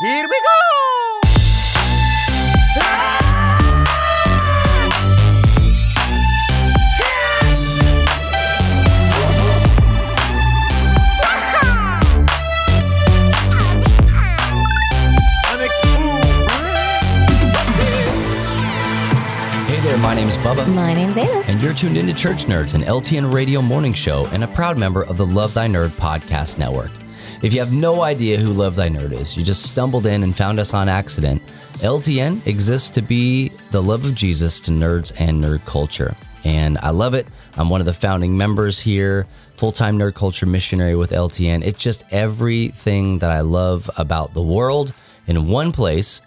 Here we go! Hey there, my name's Bubba, My name's Anna. and you're tuned into Church Nerds, an LTN radio morning show and a proud member of the Love Thy Nerd podcast network. If you have no idea who Love Thy Nerd is, you just stumbled in and found us on accident. LTN exists to be the love of Jesus to nerds and nerd culture. And I love it. I'm one of the founding members here, full time nerd culture missionary with LTN. It's just everything that I love about the world in one place.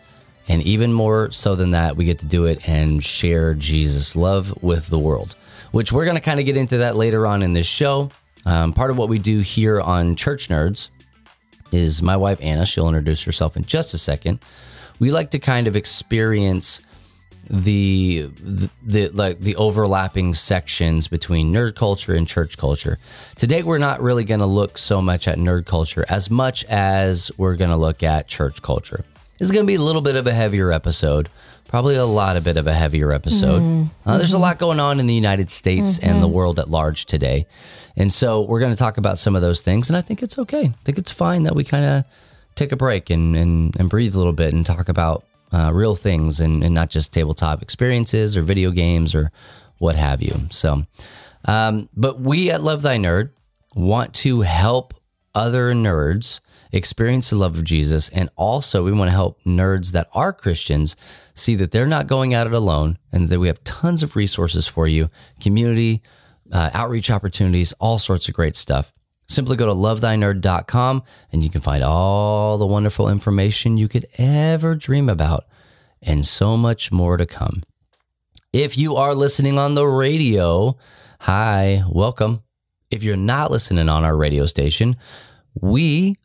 And even more so than that, we get to do it and share Jesus' love with the world, which we're going to kind of get into that later on in this show. Um, part of what we do here on Church Nerds is my wife Anna. She'll introduce herself in just a second. We like to kind of experience the, the the like the overlapping sections between nerd culture and church culture. Today we're not really going to look so much at nerd culture as much as we're going to look at church culture. This is going to be a little bit of a heavier episode, probably a lot of bit of a heavier episode. Mm-hmm. Uh, there's a mm-hmm. lot going on in the United States and the mm-hmm. world at large today. And so we're going to talk about some of those things. And I think it's okay. I think it's fine that we kind of take a break and, and, and breathe a little bit and talk about uh, real things and, and not just tabletop experiences or video games or what have you. So, um, but we at Love Thy Nerd want to help other nerds experience the love of Jesus. And also, we want to help nerds that are Christians see that they're not going at it alone and that we have tons of resources for you community, uh, outreach opportunities, all sorts of great stuff. Simply go to lovethynerd.com and you can find all the wonderful information you could ever dream about and so much more to come. If you are listening on the radio, hi, welcome. If you're not listening on our radio station, we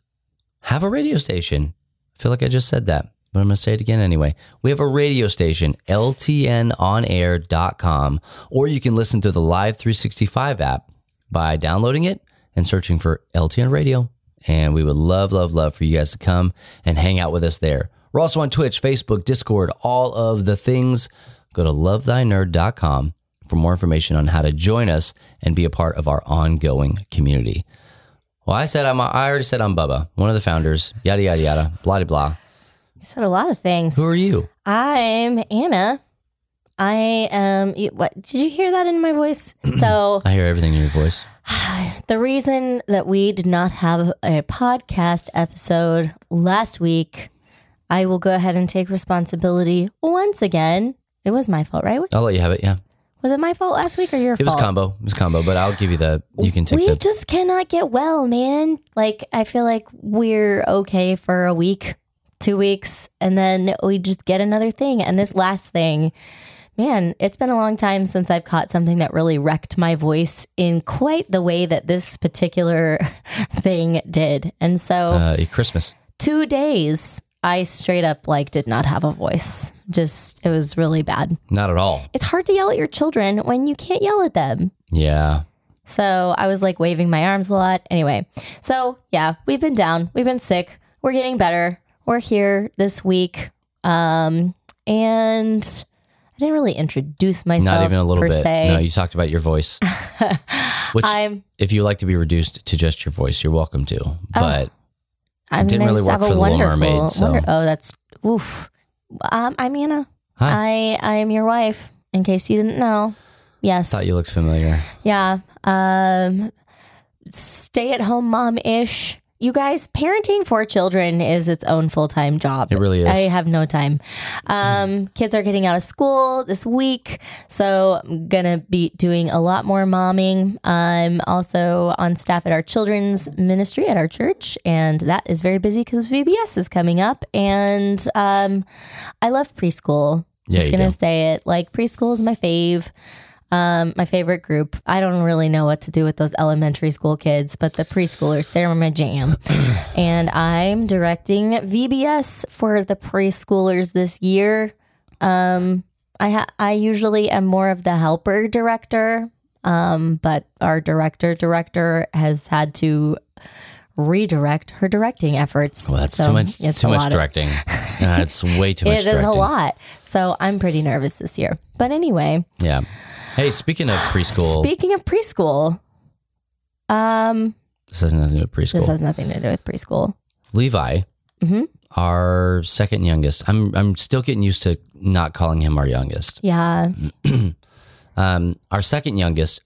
have a radio station. I feel like I just said that, but I'm going to say it again anyway. We have a radio station, ltnonair.com, or you can listen to the Live 365 app by downloading it and searching for LTN Radio. And we would love, love, love for you guys to come and hang out with us there. We're also on Twitch, Facebook, Discord, all of the things. Go to lovethynerd.com for more information on how to join us and be a part of our ongoing community. Well, I said I'm. I already said I'm Bubba, one of the founders. Yada yada yada. Blah de blah. You said a lot of things. Who are you? I'm Anna. I am. What did you hear that in my voice? So I hear everything in your voice. the reason that we did not have a podcast episode last week, I will go ahead and take responsibility once again. It was my fault, right? I'll let you have it. Yeah, Was it my fault last week or your fault? it was combo. It was combo, but I'll give you the. You can take it. we the. just cannot get well, man. Like I feel like we're okay for a week, two weeks, and then we just get another thing. And this last thing, man, it's been a long time since I've caught something that really wrecked my voice in quite the way that this particular thing did. And so Uh, Christmas. two days I straight up like did not have a voice. Just it was really bad. Not at all. It's hard to yell at your children when you can't yell at them. Yeah. So I was like waving my arms a lot. Anyway, so yeah, we've been down. We've been sick. We're getting better. We're here this week. Um, and I didn't really introduce myself Not even a little bit. se. No, you talked about your voice. Which, I'm if you like to be reduced to just your voice, you're welcome to. But I didn't really work for the Little Mermaid, so- wonder- oh, that's oof. Um, I'm Anna. Hi. I I am your wife. In case you didn't know. Yes. thought you looked familiar. Yeah. Um stay at home mom ish. You guys, parenting for children is its own full time job. It really is. I have no time. Um, kids are getting out of school this week, so I'm gonna be doing a lot more momming. I'm also on staff at our children's ministry at our church, and that is very busy because VBS is coming up. And um, I love preschool. Yeah, Just gonna do. say it. Like preschool is my fave. Um, my favorite group. I don't really know what to do with those elementary school kids, but the preschoolers, they're my jam. and I'm directing VBS for the preschoolers this year. Um, I ha- I usually am more of the helper director, um, but our director director has had to redirect her directing efforts. Well, that's So too much. it's Too much directing. Uh, it's way too much It is directing. a lot. So I'm pretty nervous this year. But anyway, Yeah. Hey, speaking of preschool, speaking of preschool, um, this has nothing to do with preschool. this has nothing to do with preschool. Levi, Mhm. our second youngest. I'm I'm still getting used to not calling him our youngest. Yeah, Um, our second youngest,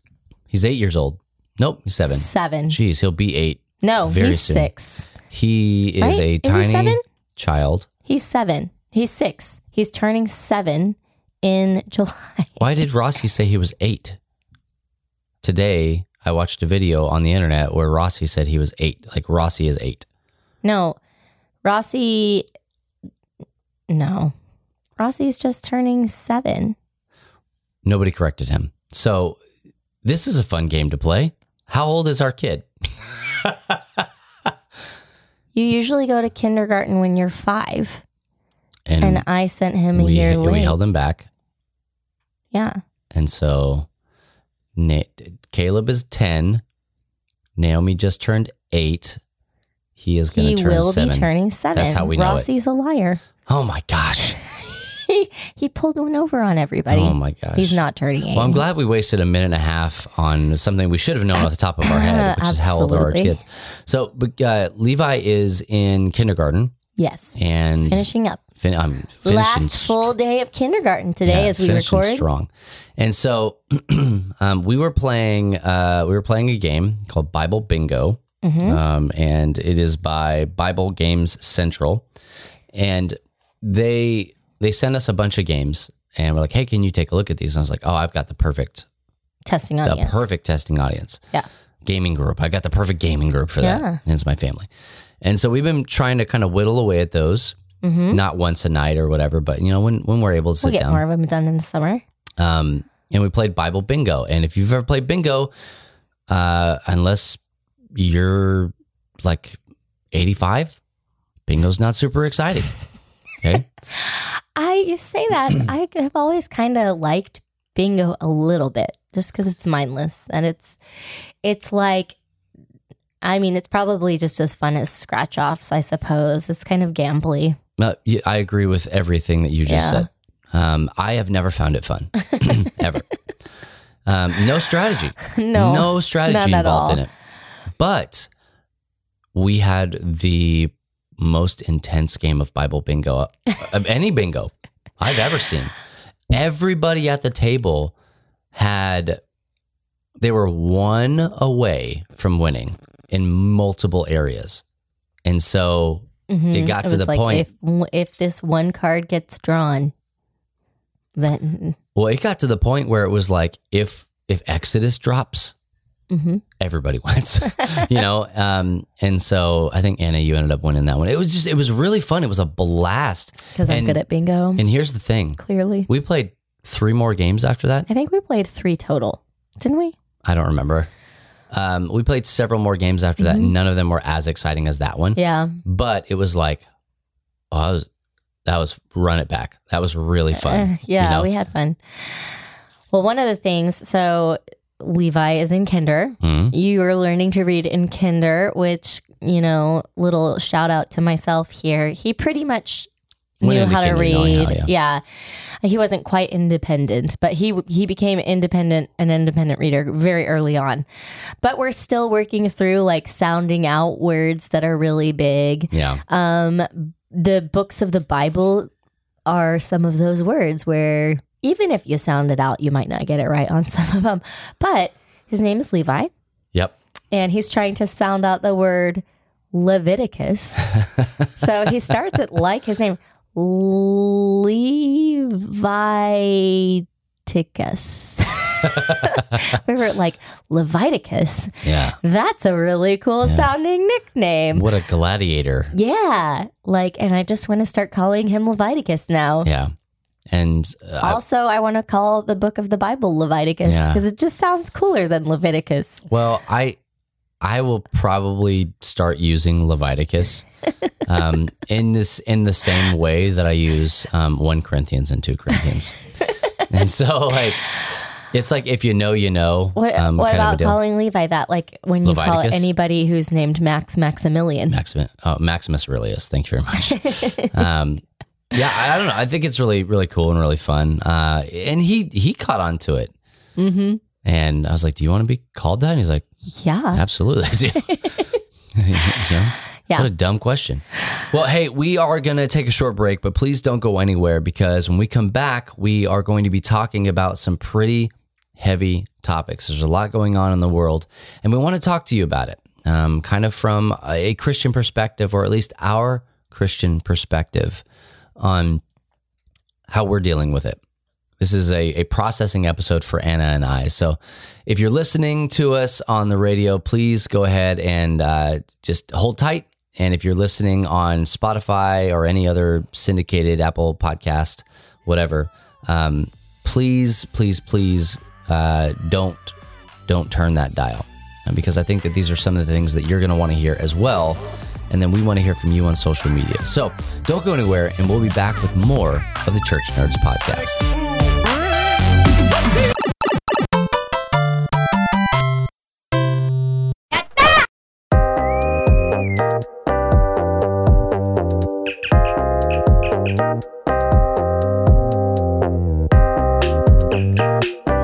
he's eight years old. Nope, he's seven. seven. Jeez, he'll be eight. No, very he's soon. six. He is Right? a Is tiny child. He's seven. He's six. He's turning seven in July. Why did Rossi say he was eight? Today, I watched a video on the internet where Rossi said he was eight. Like Rossi is eight. No, Rossi. No, Rossi's just turning seven. Nobody corrected him. So this is a fun game to play. How old is our kid? You usually go to kindergarten when you're five, And, and I sent him a we, year we held him back. Yeah, And so Na- Caleb is 10. Naomi just turned eight. He is going to turn will seven. be turning seven. That's how we know it. Rossi's a liar. oh my gosh. he, he pulled one over on everybody. Oh my gosh. He's not turning eight. Well, I'm glad we wasted a minute and a half on something we should have known off the top of our head, which is how old are our kids. So, but uh, Levi is in kindergarten Yes, and finishing up. Fin- I'm finishing Last full day of kindergarten today Yeah, as we record. strong. And so um, we were playing uh, we were playing a game called Bible Bingo. Mm-hmm. Um, and it is by Bible Games Central. And they they sent us a bunch of games and we're like, hey, can you take a look at these? And I was like, oh, I've got the perfect Testing audience, the perfect testing audience. Yeah. Gaming group. I got the perfect gaming group for that. And it's my family. And so we've been trying to kind of whittle away at those. Not once a night or whatever, but you know, when when we're able to sit Mm-hmm. We'll get down. more of them done in the summer. Um, and we played Bible Bingo. And if you've ever played bingo, uh, unless you're like 85, bingo's not super exciting. Okay. I you say that I have always kind of liked bingo a little bit just because it's mindless and it's it's like I mean it's probably just as fun as scratch offs I suppose it's kind of gambly Uh, yeah, I agree with everything that you just Yeah. said. Um, I have never found it fun, ever. Um, no strategy. no no strategy involved in it. But we had the most intense game of Bible bingo uh, of any bingo I've ever seen. Everybody at the table had they were one away from winning in multiple areas. And so Mhm. it got to was the like point- if if this one card gets drawn then well it got to the point where it was like if if Exodus drops mhm. everybody wins, you know. Um, and so I think Anna, you ended up winning that one. It was just, it was really fun. It was a blast. because I'm good at bingo And here's the thing: clearly we played three more games after that. I think we played three total didn't we I don't remember. Um, we played several more games after that. None of them were as exciting as that one, yeah but it was like, oh, that was, that was run it back. That was really fun. Uh, yeah, you know? we had fun. Well, one of the things, so Levi is in kinder. Mhm. You are learning to read in kinder, which, you know, little shout out to myself here. He pretty much Knew how to read. how, yeah. He wasn't quite independent, but he he became independent an independent reader very early on. But we're still working through like sounding out words that are really big. Yeah. Um, the books of the Bible are some of those words where even if you sound it out, you might not get it right on some of them. But his name is Levi, Yep. and he's trying to sound out the word Leviticus. so he starts it like his name, Leviticus. we were like Leviticus. Yeah. That's a really cool sounding nickname. What a gladiator. Yeah. Like, and I just want to start calling him Leviticus now. Yeah. And uh, Also, I want to call the book of the Bible Leviticus Yeah. because it just sounds cooler than Leviticus. Well, I I will probably start using Leviticus um, in this in the same way that I use um, one Corinthians and two Corinthians, and so like It's like if you know, you know. What, um, what kind of a about calling Levi that? Like when you call anybody who's named Max Maximilian. Maximus, oh, Maximus Aurelius. Thank you very much. um, yeah, I, I don't know. I think it's really, really cool and really fun. Uh, and he he caught on to it, mm-hmm. And I was like, "Do you want to be called that?" And he's like, Yeah. "Absolutely." You know? Yeah. What a dumb question. Well, hey, we are going to take a short break, but please don't go anywhere because when we come back, we are going to be talking about some pretty heavy topics. There's a lot going on in the world, and we want to talk to you about it, um, kind of from a Christian perspective, or at least our Christian perspective on how we're dealing with it. This is a, a processing episode for Anna and I. So if you're listening to us on the radio, please go ahead and uh, just hold tight. And if you're listening on Spotify or any other syndicated Apple podcast, whatever, um, please, please, please uh, don't don't turn that dial Uh, because I think that these are some of the things that you're going to want to hear as well. And then we want to hear from you on social media. So don't go anywhere, and we'll be back with more of the Church Nerds podcast.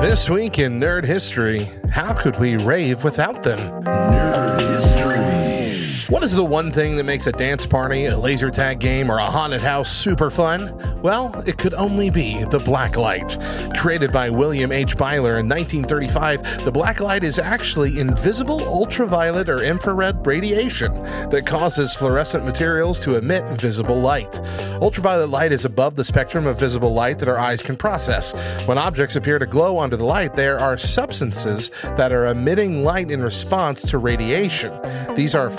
This week in Nerd History, how could we rave without them? What is the one thing that makes a dance party, a laser tag game, or a haunted house super fun? Well, it could only be the black light. Created by William H. Byler in 1935, the black light is actually invisible ultraviolet or infrared radiation that causes fluorescent materials to emit visible light. Ultraviolet light is above the spectrum of visible light that our eyes can process. When objects appear to glow under the light, there are substances that are emitting light in response to radiation. These are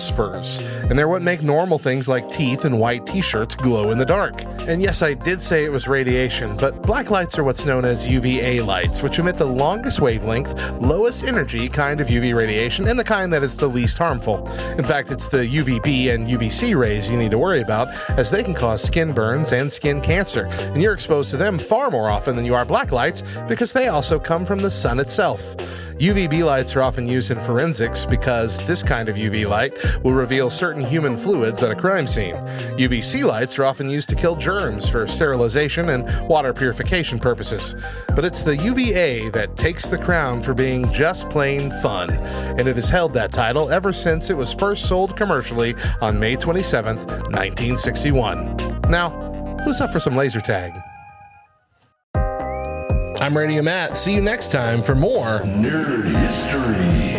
phosphors, and they're what make normal things like teeth and white t shirts glow in the dark. And yes, I did say it was radiation, but black lights are what's known as UVA lights, which emit the longest wavelength, lowest energy kind of UV radiation and the kind that is the least harmful. In fact, it's the UVB and UVC rays you need to worry about, as they can cause skin burns and skin cancer, and you're exposed to them far more often than you are black lights because they also come from the sun itself. UVB lights are often used in forensics because this kind of UV light will reveal certain human fluids at a crime scene. UVC lights are often used to kill germs for sterilization and water purification purposes. But it's the UVA that takes the crown for being just plain fun, and it has held that title ever since it was first sold commercially on May 27, 1961. Now, who's up for some laser tag? I'm Radio Matt. See you next time for more Nerd History.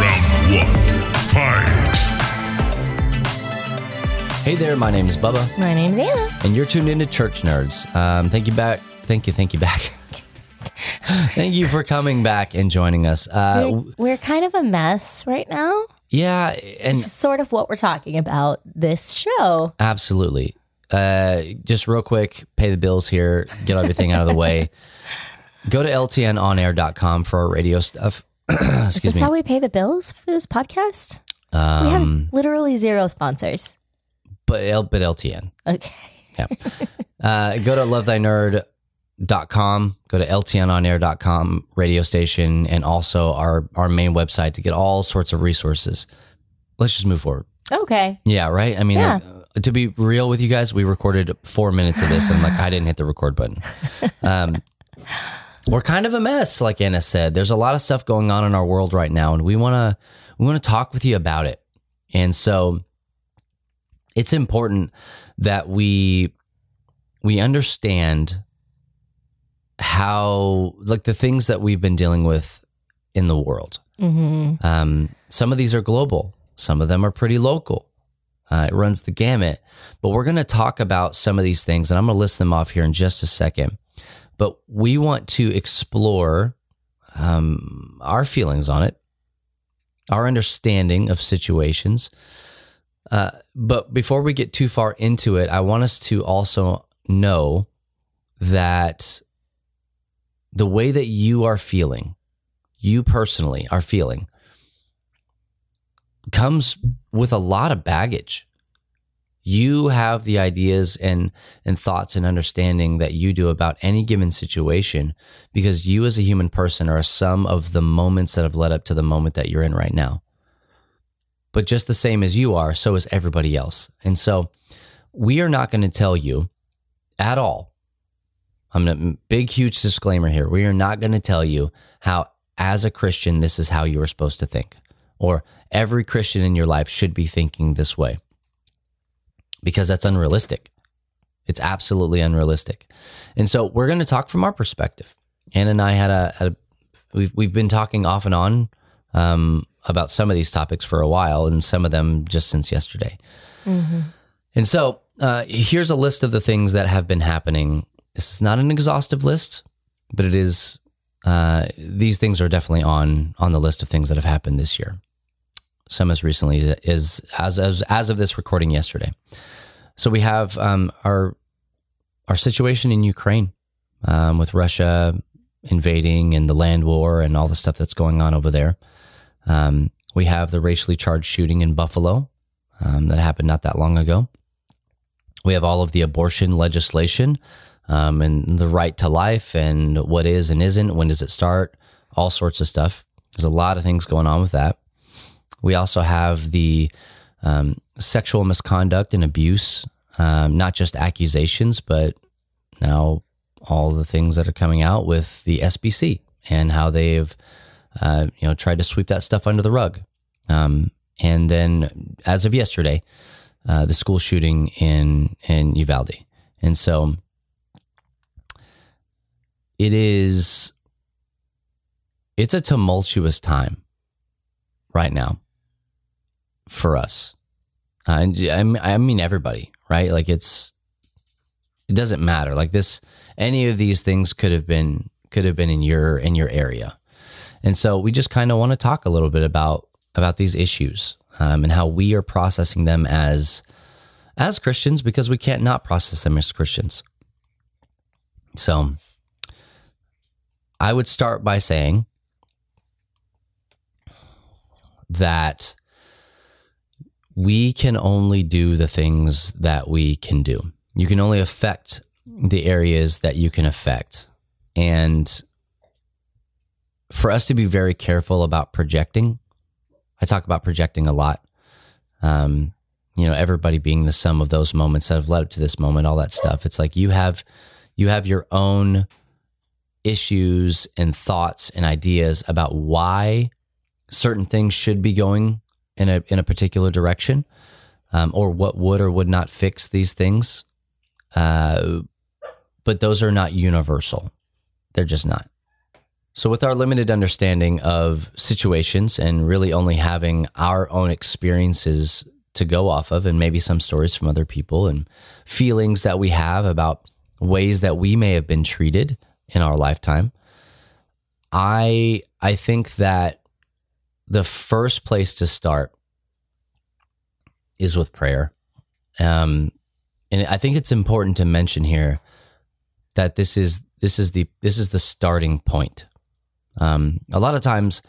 Round one, fight. Hey there, my name is Bubba, My name's Anna. and you're tuned into Church Nerds. Um, thank you back. Thank you. Thank you back. thank you for coming back and joining us. Uh, We're, we're kind of a mess right now. yeah, and It's sort of what we're talking about this show. absolutely. Uh, just real quick, pay the bills here, get everything out of the way. Go to ltnonair.com for our radio stuff. Is this me. how we pay the bills for this podcast? we have Um, literally zero sponsors. but, but LTN. Okay. Yeah. uh, go to lovethynerd.com, go to ltnonair.com radio station, and also our, our main website to get all sorts of resources. Let's just move forward. Okay. Yeah, right? I mean, Yeah. uh, to be real with you guys, we recorded four minutes of this and like I didn't hit the record button. Um, we're kind of a mess, like Anna said. There's a lot of stuff going on in our world right now, and we wanna we wanna talk with you about it. And so it's important that we we understand how like the things that we've been dealing with in the world. hmm Um, some of these are global, some of them are pretty local. Uh, it runs the gamut. But we're going to talk about some of these things, and I'm going to list them off here in just a second. But we want to explore um, our feelings on it, our understanding of situations. Uh, but before we get too far into it, I want us to also know that the way that you are feeling, you personally are feeling, comes with a lot of baggage. You have the ideas and, and thoughts and understanding that you do about any given situation because you, as a human person, are a sum of the moments that have led up to the moment that you're in right now. But just the same as you are, so is everybody else. And so we are not going to tell you at all. I'm a big, huge disclaimer here. We are not going to tell you how, as a Christian, this is how you are supposed to think, or every Christian in your life should be thinking this way, because that's unrealistic. It's absolutely unrealistic. And so we're going to talk from our perspective. Anna and I had a, had a we've we've been talking off and on um, about some of these topics for a while, and some of them just since yesterday. And so uh, here's a list of the things that have been happening. This is not an exhaustive list, but it is. Uh, these things are definitely on on the list of things that have happened this year. Some as recently as as as, as of this recording yesterday. So we have um, our our situation in Ukraine um, with Russia invading and the land war and all the stuff that's going on over there. Um, we have the racially charged shooting in Buffalo um, that happened not that long ago. We have all of the abortion legislation um, and the right to life and what is and isn't, when does it start, all sorts of stuff. There's a lot of things going on with that. We also have the um, sexual misconduct and abuse, um, not just accusations, but now all the things that are coming out with the SBC and how they've uh, you know tried to sweep that stuff under the rug. Um, and then, as of yesterday, uh, the school shooting in in Uvalde, and so it is. It's a tumultuous time right now for us. I mean- I mean everybody, right? Like it's it doesn't matter. Like this, any of these things could have been could have been in your in your area, and so we just kind of want to talk a little bit about about these issues um, and how we are processing them as as Christians because we can't not process them as Christians. So, I would start by saying that we can only do the things that we can do. You can only affect the areas that you can affect. And for us to be very careful about projecting, I talk about projecting a lot. Um, you know, everybody being the sum of those moments that have led up to this moment, all that stuff. It's like you have you have your own issues and thoughts and ideas about why certain things should be going in a in a particular direction, um, or what would or would not fix these things. Uh, but those are not universal; they're just not. So, with our limited understanding of situations and really only having our own experiences to go off of, and maybe some stories from other people and feelings that we have about ways that we may have been treated in our lifetime, I I think that the first place to start is with prayer. Um, and I think it's important to mention here that this is this is the this is the starting point. Um, a lot of times,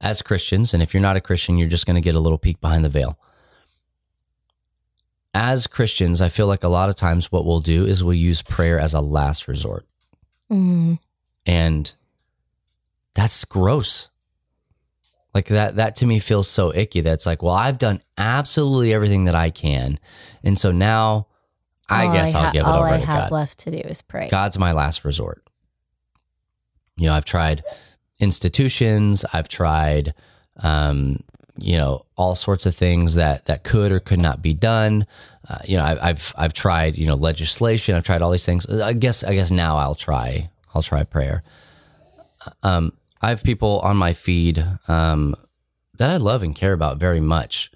as Christians, and if you're not a Christian, you're just going to get a little peek behind the veil. As Christians, I feel like a lot of times what we'll do is we'll use prayer as a last resort, Mm. and that's gross. Like that, that to me feels so icky. That's like, well, I've done absolutely everything that I can, and so now I All guess I'll ha- give it all over I to have God. left to do is pray. God's my last resort. You know, I've tried institutions, I've tried, um, you know, all sorts of things that that could or could not be done. Uh, you know, I, I've I've tried, you know, legislation. I've tried all these things. I guess I guess now I'll try I'll try prayer. Um, I have people on my feed um, that I love and care about very much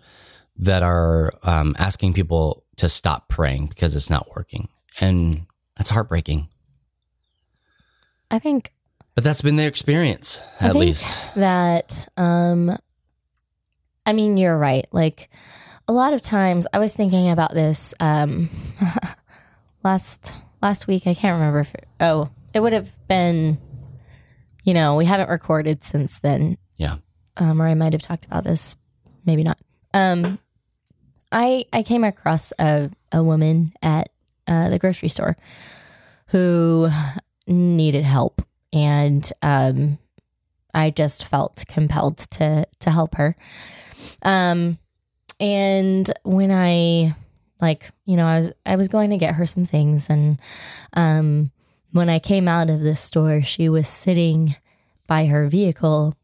that are um, asking people to stop praying because it's not working, and that's heartbreaking. I think But that's been their experience, I at think least. that um I mean you're right. Like a lot of times I was thinking about this um last last week. I can't remember if it, oh, it would have been you know, we haven't recorded since then. Yeah. Um, or I might have talked about this, maybe not. Um, I I came across a a woman at uh, the grocery store who needed help, and um, I just felt compelled to to help her. Um, and when I like, you know, I was I was going to get her some things, and um, when I came out of the store, she was sitting by her vehicle,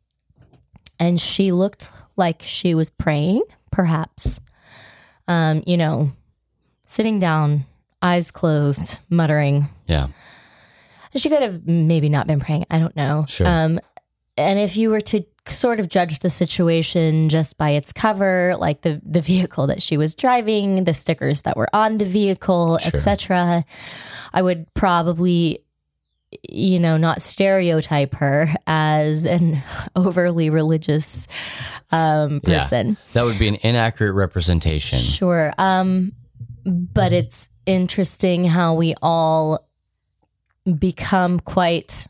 and she looked like she was praying, perhaps. Um, you know, sitting down, eyes closed, muttering. Yeah. She could have maybe not been praying. I don't know. Sure. Um, and if you were to sort of judge the situation just by its cover, like the the vehicle that she was driving, the stickers that were on the vehicle, Sure. etc., I would probably you know not stereotype her as an overly religious um Yeah. person. That would be an inaccurate representation. Sure. Um, but it's interesting how we all become quite,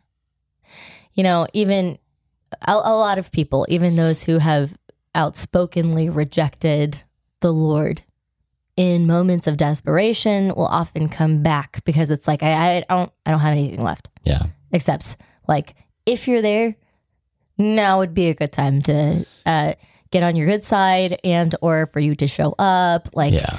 you know, even a, a lot of people, even those who have outspokenly rejected the Lord in moments of desperation will often come back because it's like I, I don't I don't have anything left Yeah. except like if you're there now would be a good time to uh, get on your good side and or for you to show up like Yeah.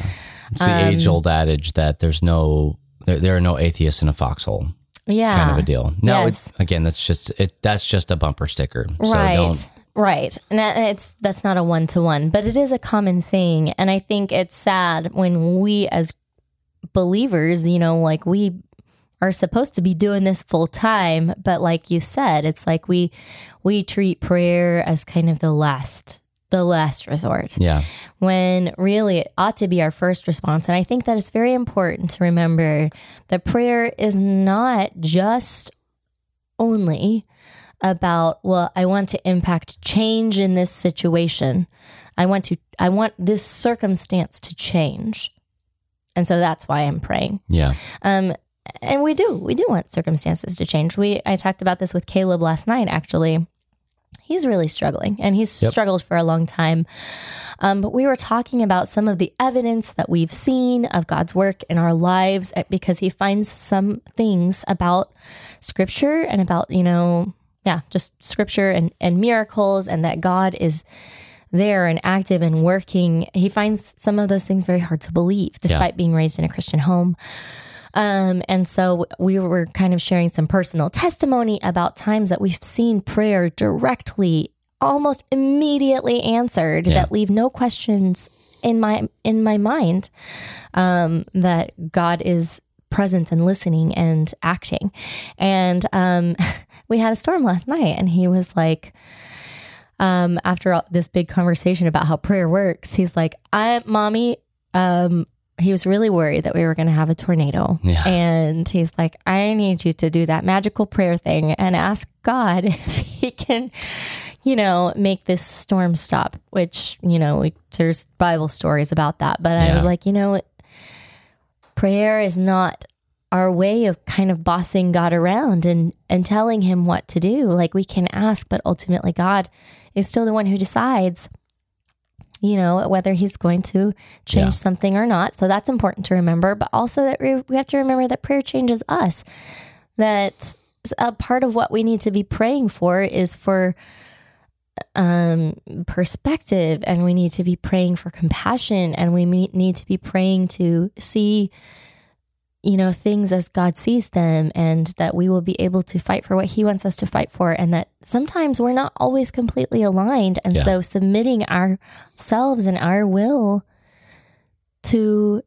It's the Um, age old adage that there's no, there, there are no atheists in a foxhole yeah kind of a deal. No, Yes. it's, again, that's just, it, that's just a bumper sticker. So right don't, right and that, it's that's not a one-to-one but it is a common thing and i think it's sad when we as believers you know like we are supposed to be doing this full time but like you said it's like we we treat prayer as kind of the last the last resort yeah. when really it ought to be our first response. And I think that it's very important to remember that prayer is not just only about, well, I want to impact change in this situation. I want to, I want this circumstance to change. And so that's why I'm praying. Yeah. Um, and we do, we do want circumstances to change. We, I talked about this with Caleb last night, actually. He's really struggling and he's Yep. struggled for a long time. Um, but we were talking about some of the evidence that we've seen of God's work in our lives eh, because he finds some things about scripture and about, you know, yeah, just scripture and, and miracles and that God is there and active and working. He finds some of those things very hard to believe despite being raised in a Christian home. Um, and so we were kind of sharing some personal testimony about times that we've seen prayer directly, almost immediately answered Yeah. that leave no questions in my in my mind um, that God is present and listening and acting. And um, we had a storm last night, and he was like, um, after all, this big conversation about how prayer works, he's like, "I, mommy, um, he was really worried that we were going to have a tornado. Yeah. And he's like, I need you to do that magical prayer thing and ask God if he can, you know, make this storm stop, which, you know, we, there's Bible stories about that. But I was like, you know, prayer is not our way of kind of bossing God around and and telling him what to do. Like we can ask, but ultimately God is still the one who decides you know, whether he's going to change Yeah. something or not. So that's important to remember. But also that we we have to remember that prayer changes us. That a part of what we need to be praying for is for um, perspective, and we need to be praying for compassion, and we need to be praying to see, you know, things as God sees them, and that we will be able to fight for what He wants us to fight for, and that sometimes we're not always completely aligned, and Yeah. so submitting ourselves and our will to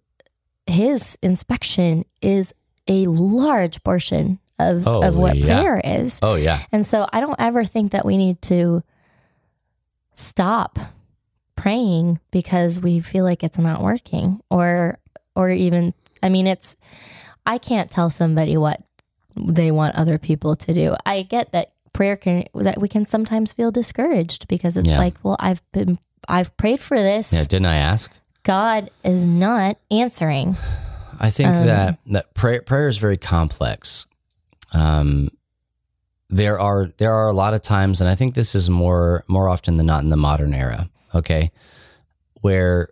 His inspection is a large portion of, Oh, of what yeah. prayer is. Oh, yeah. And so I don't ever think that we need to stop praying because we feel like it's not working or or even I mean it's I can't tell somebody what they want other people to do. I get that prayer can that we can sometimes feel discouraged because it's Yeah. like, well, I've been I've prayed for this. Yeah. Didn't I ask? God is not answering. I think Um, that that prayer prayer is very complex. Um, there are there are a lot of times, and I think this is more more often than not in the modern era. Okay, where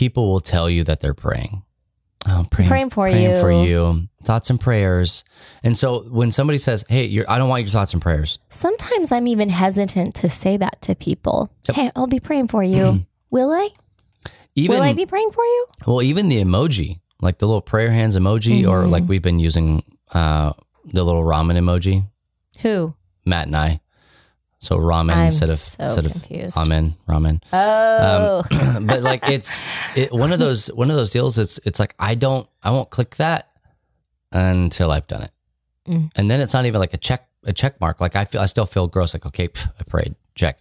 people will tell you that they're praying. Oh, I'm praying, Praying for praying you. for you. Thoughts and prayers. And so when somebody says, "Hey, you're, I don't want your thoughts and prayers," Sometimes I'm even hesitant to say that to people. Hey, I'll be praying for you. Will I? even Will I be praying for you? Well, even the emoji, like the little prayer hands emoji, or Mm-hmm. like we've been using uh, the little ramen emoji, Who? Matt and I. So ramen I'm instead of so instead confused. of amen, ramen. Oh, but like it's it, one of those one of those deals. It's it's like I don't I won't click that until I've done it, Mm. and then it's not even like a check a check mark. Like I feel I still feel gross. Like okay, pff, I prayed, check.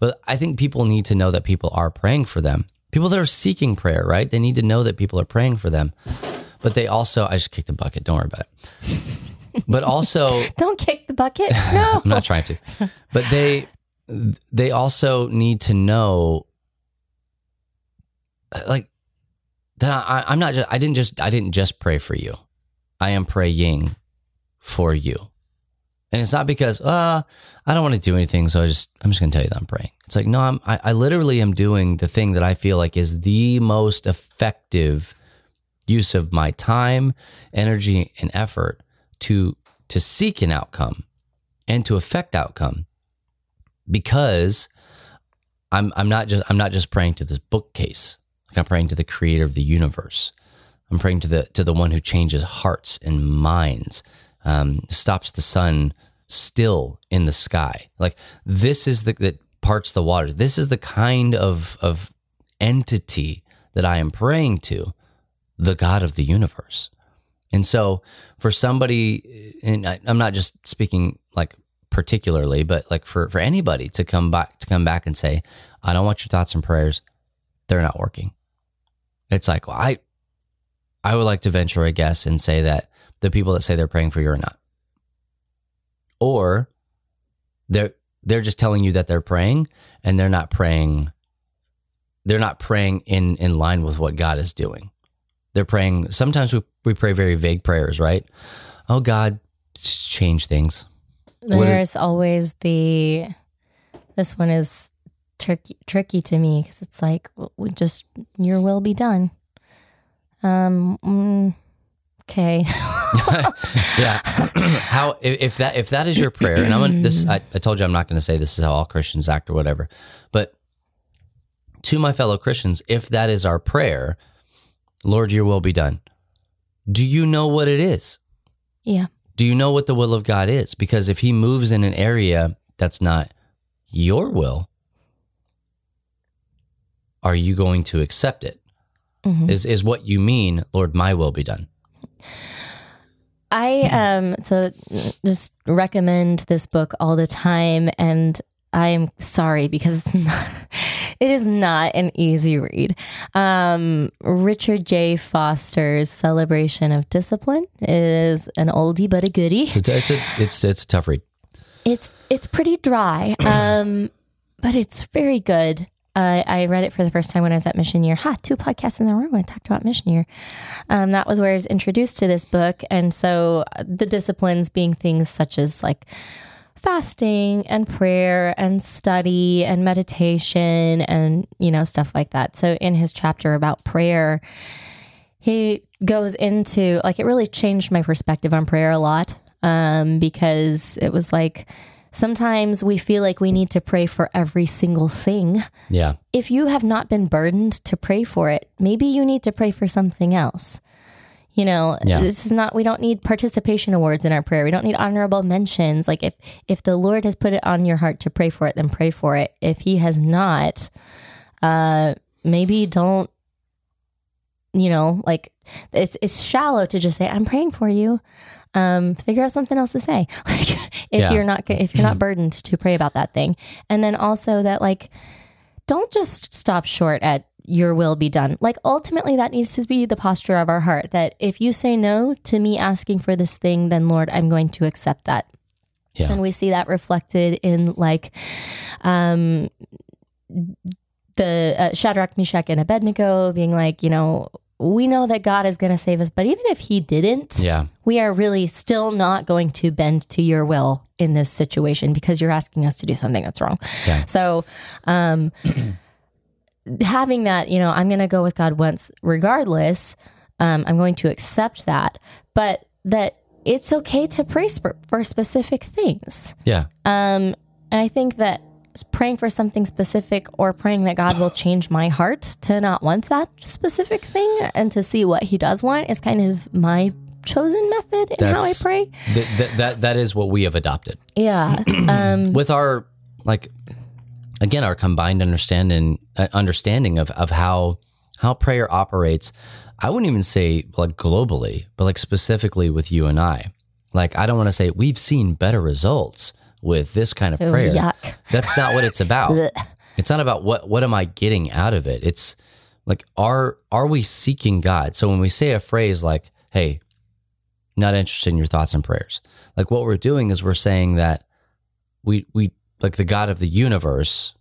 But I think people need to know that people are praying for them. People that are seeking prayer, right? They need to know that people are praying for them. But they also I just kicked a bucket. Don't worry about it. But also don't kick the bucket. No. I'm not trying to. But they they also need to know like that I, I'm not just I didn't just I didn't just pray for you. I am praying for you. And it's not because uh I don't want to do anything, so I just I'm just gonna tell you that I'm praying. It's like, no, I'm I, I literally am doing the thing that I feel like is the most effective use of my time, energy, and effort to to seek an outcome and to affect outcome because I'm I'm not just I'm not just praying to this bookcase. Like I'm praying to the creator of the universe. I'm praying to the to the one who changes hearts and minds, um, stops the sun still in the sky. Like this is the that parts the waters. This is the kind of of entity that I am praying to, the God of the universe. And so for somebody, and I, I'm not just speaking like particularly, but like for, for anybody to come back, to come back and say, I don't want your thoughts and prayers. They're not working. It's like, well, I, I would like to venture a guess and say that the people that say they're praying for you are not, or they're, they're just telling you that they're praying and they're not praying. They're not praying in, in line with what God is doing they're praying sometimes we, we pray very vague prayers right oh god change things What is- There's always the. This one is tricky tricky to me because it's like w- w- just your will be done. Um. mm, okay. yeah how if, if that if that is your prayer and i'm gonna this I, I told you i'm not going to say this is how all christians act or whatever but to my fellow christians if that is our prayer lord your will be done do you know what it is yeah. do you know what the will of god is because if he moves in an area that's not your will are you going to accept it? Mhm. Is is what you mean lord my will be done I um so just recommend this book all the time and I'm sorry because it's not, it is not an easy read. Um, Richard J. Foster's Celebration of Discipline is an oldie but a goodie. it's a, it's a, it's, it's a tough read It's it's pretty dry, um, but it's very good. Uh, I read it for the first time when I was at Mission Year. Ha, two podcasts in a row. I talked about Mission Year. Um, that was where I was introduced to this book, and so uh, the disciplines being things such as like fasting and prayer and study and meditation and you know stuff like that. So in his chapter about prayer, he goes into like it really changed my perspective on prayer a lot um, because it was like sometimes we feel like we need to pray for every single thing. yeah If you have not been burdened to pray for it, maybe you need to pray for something else. You know, Yeah. this is not we don't need participation awards in our prayer. We don't need honorable mentions. Like if if the Lord has put it on your heart to pray for it, then pray for it. If he has not, uh maybe don't you know, like it's it's shallow to just say I'm praying for you. Um, figure out something else to say. Like if Yeah. you're not if you're not burdened to pray about that thing, and then also that like don't just stop short at your will be done. Like ultimately that needs to be the posture of our heart that if you say no to me asking for this thing, then Lord, I'm going to accept that. Yeah. And we see that reflected in like um the uh, Shadrach, Meshach, and Abednego being like, you know, we know that God is going to save us. But even if He didn't, Yeah. we are really still not going to bend to your will in this situation because you're asking us to do something that's wrong. Yeah. So, um, having that, you know, I'm going to go with God once regardless. Um, I'm going to accept that, but that it's okay to pray for, for specific things. Yeah. Um, and I think that praying for something specific or praying that God will change my heart to not want that specific thing and to see what He does want is kind of my chosen method in how I pray. Th- th- that that is what we have adopted. Yeah. Um, with our like again our combined understanding uh, understanding of of how how prayer operates i wouldn't even say like globally but like specifically with you and i. Like i don't want to say we've seen better results with this kind of Ooh, prayer. yuck. that's not what it's about. It's not about what what am i getting out of it. It's like are are we seeking god? So when we say a phrase like hey not interested in your thoughts and prayers like what we're doing is we're saying that we we like the god of the universe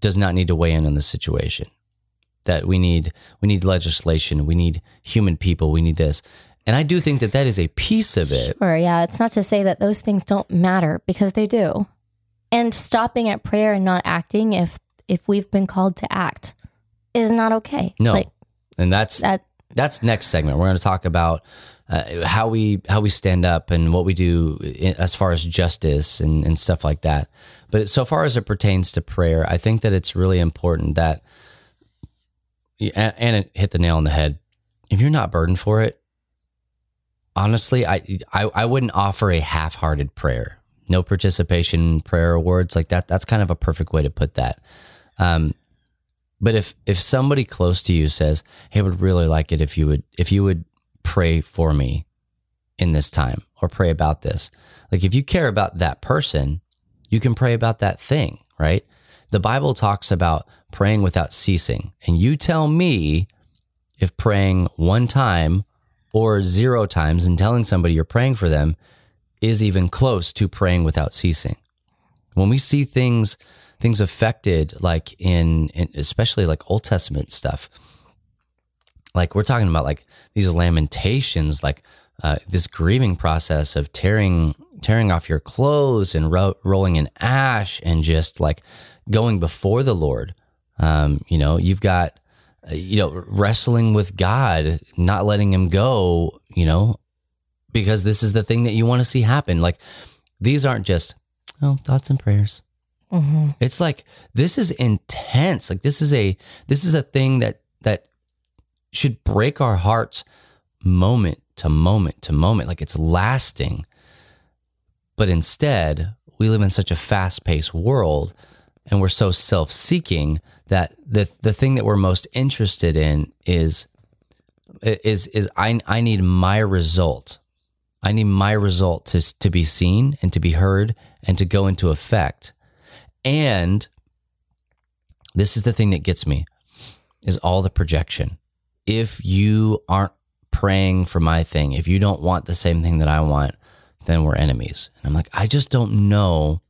does not need to weigh in on the situation that we need we need legislation we need human people we need this and i do think that that is a piece of it Sure, yeah. It's not to say that those things don't matter because they do. And stopping at prayer and not acting if if we've been called to act is not okay. no Like and that's that that's next segment. We're going to talk about uh, how we how we stand up and what we do in, as far as justice and, and stuff like that. But so far as it pertains to prayer, I think that it's really important that and, and it hit the nail on the head. If you're not burdened for it, honestly, I I, I wouldn't offer a half-hearted prayer. No participation prayer awards like that. That's kind of a perfect way to put that. Um, but if if somebody close to you says, "Hey, I would really like it if you would if you would pray for me in this time or pray about this." Like if you care about that person, you can pray about that thing, right? The Bible talks about praying without ceasing. And you tell me if praying one time or zero times and telling somebody you're praying for them is even close to praying without ceasing. When we see things things affected like in, in especially like Old Testament stuff, like we're talking about like these lamentations, like uh, this grieving process of tearing tearing off your clothes and ro- rolling in ash and just like going before the Lord. Um, you know, you've got uh, you know wrestling with God, not letting Him go. You know, because this is the thing that you want to see happen. Like these aren't just oh thoughts and prayers. mhm. It's like this is intense. Like this is a this is a thing that that should break our hearts moment to moment to moment. Like it's lasting. But instead, we live in such a fast-paced world and we're so self-seeking that the the thing that we're most interested in is is is I I need my result. I need my result to to be seen and to be heard and to go into effect. And this is the thing that gets me is all the projection. If you aren't praying for my thing, if you don't want the same thing that I want, then we're enemies. And I'm like, I just don't know.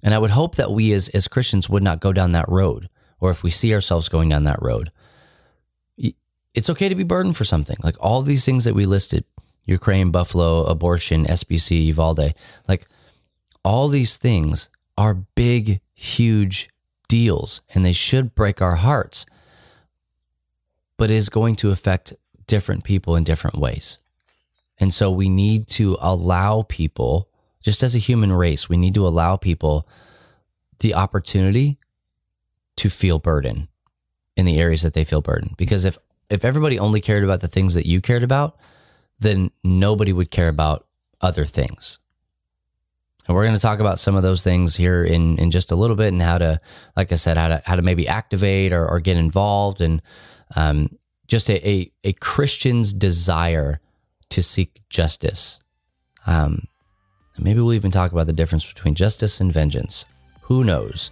And I would hope that we as, as Christians would not go down that road. Or if we see ourselves going down that road, it's okay to be burdened for something. Like all these things that we listed Ukraine, Buffalo, abortion, SBC, Uvalde like all these things are big, huge deals and they should break our hearts, but it is going to affect different people in different ways. And so we need to allow people, just as a human race, we need to allow people the opportunity to feel burden in the areas that they feel burden. Because if, if everybody only cared about the things that you cared about, then nobody would care about other things. And we're going to talk about some of those things here in, in just a little bit and how to, like I said, how to, how to maybe activate or, or get involved and um, just a, a, a Christian's desire to seek justice. Um, maybe we'll even talk about the difference between justice and vengeance. Who knows?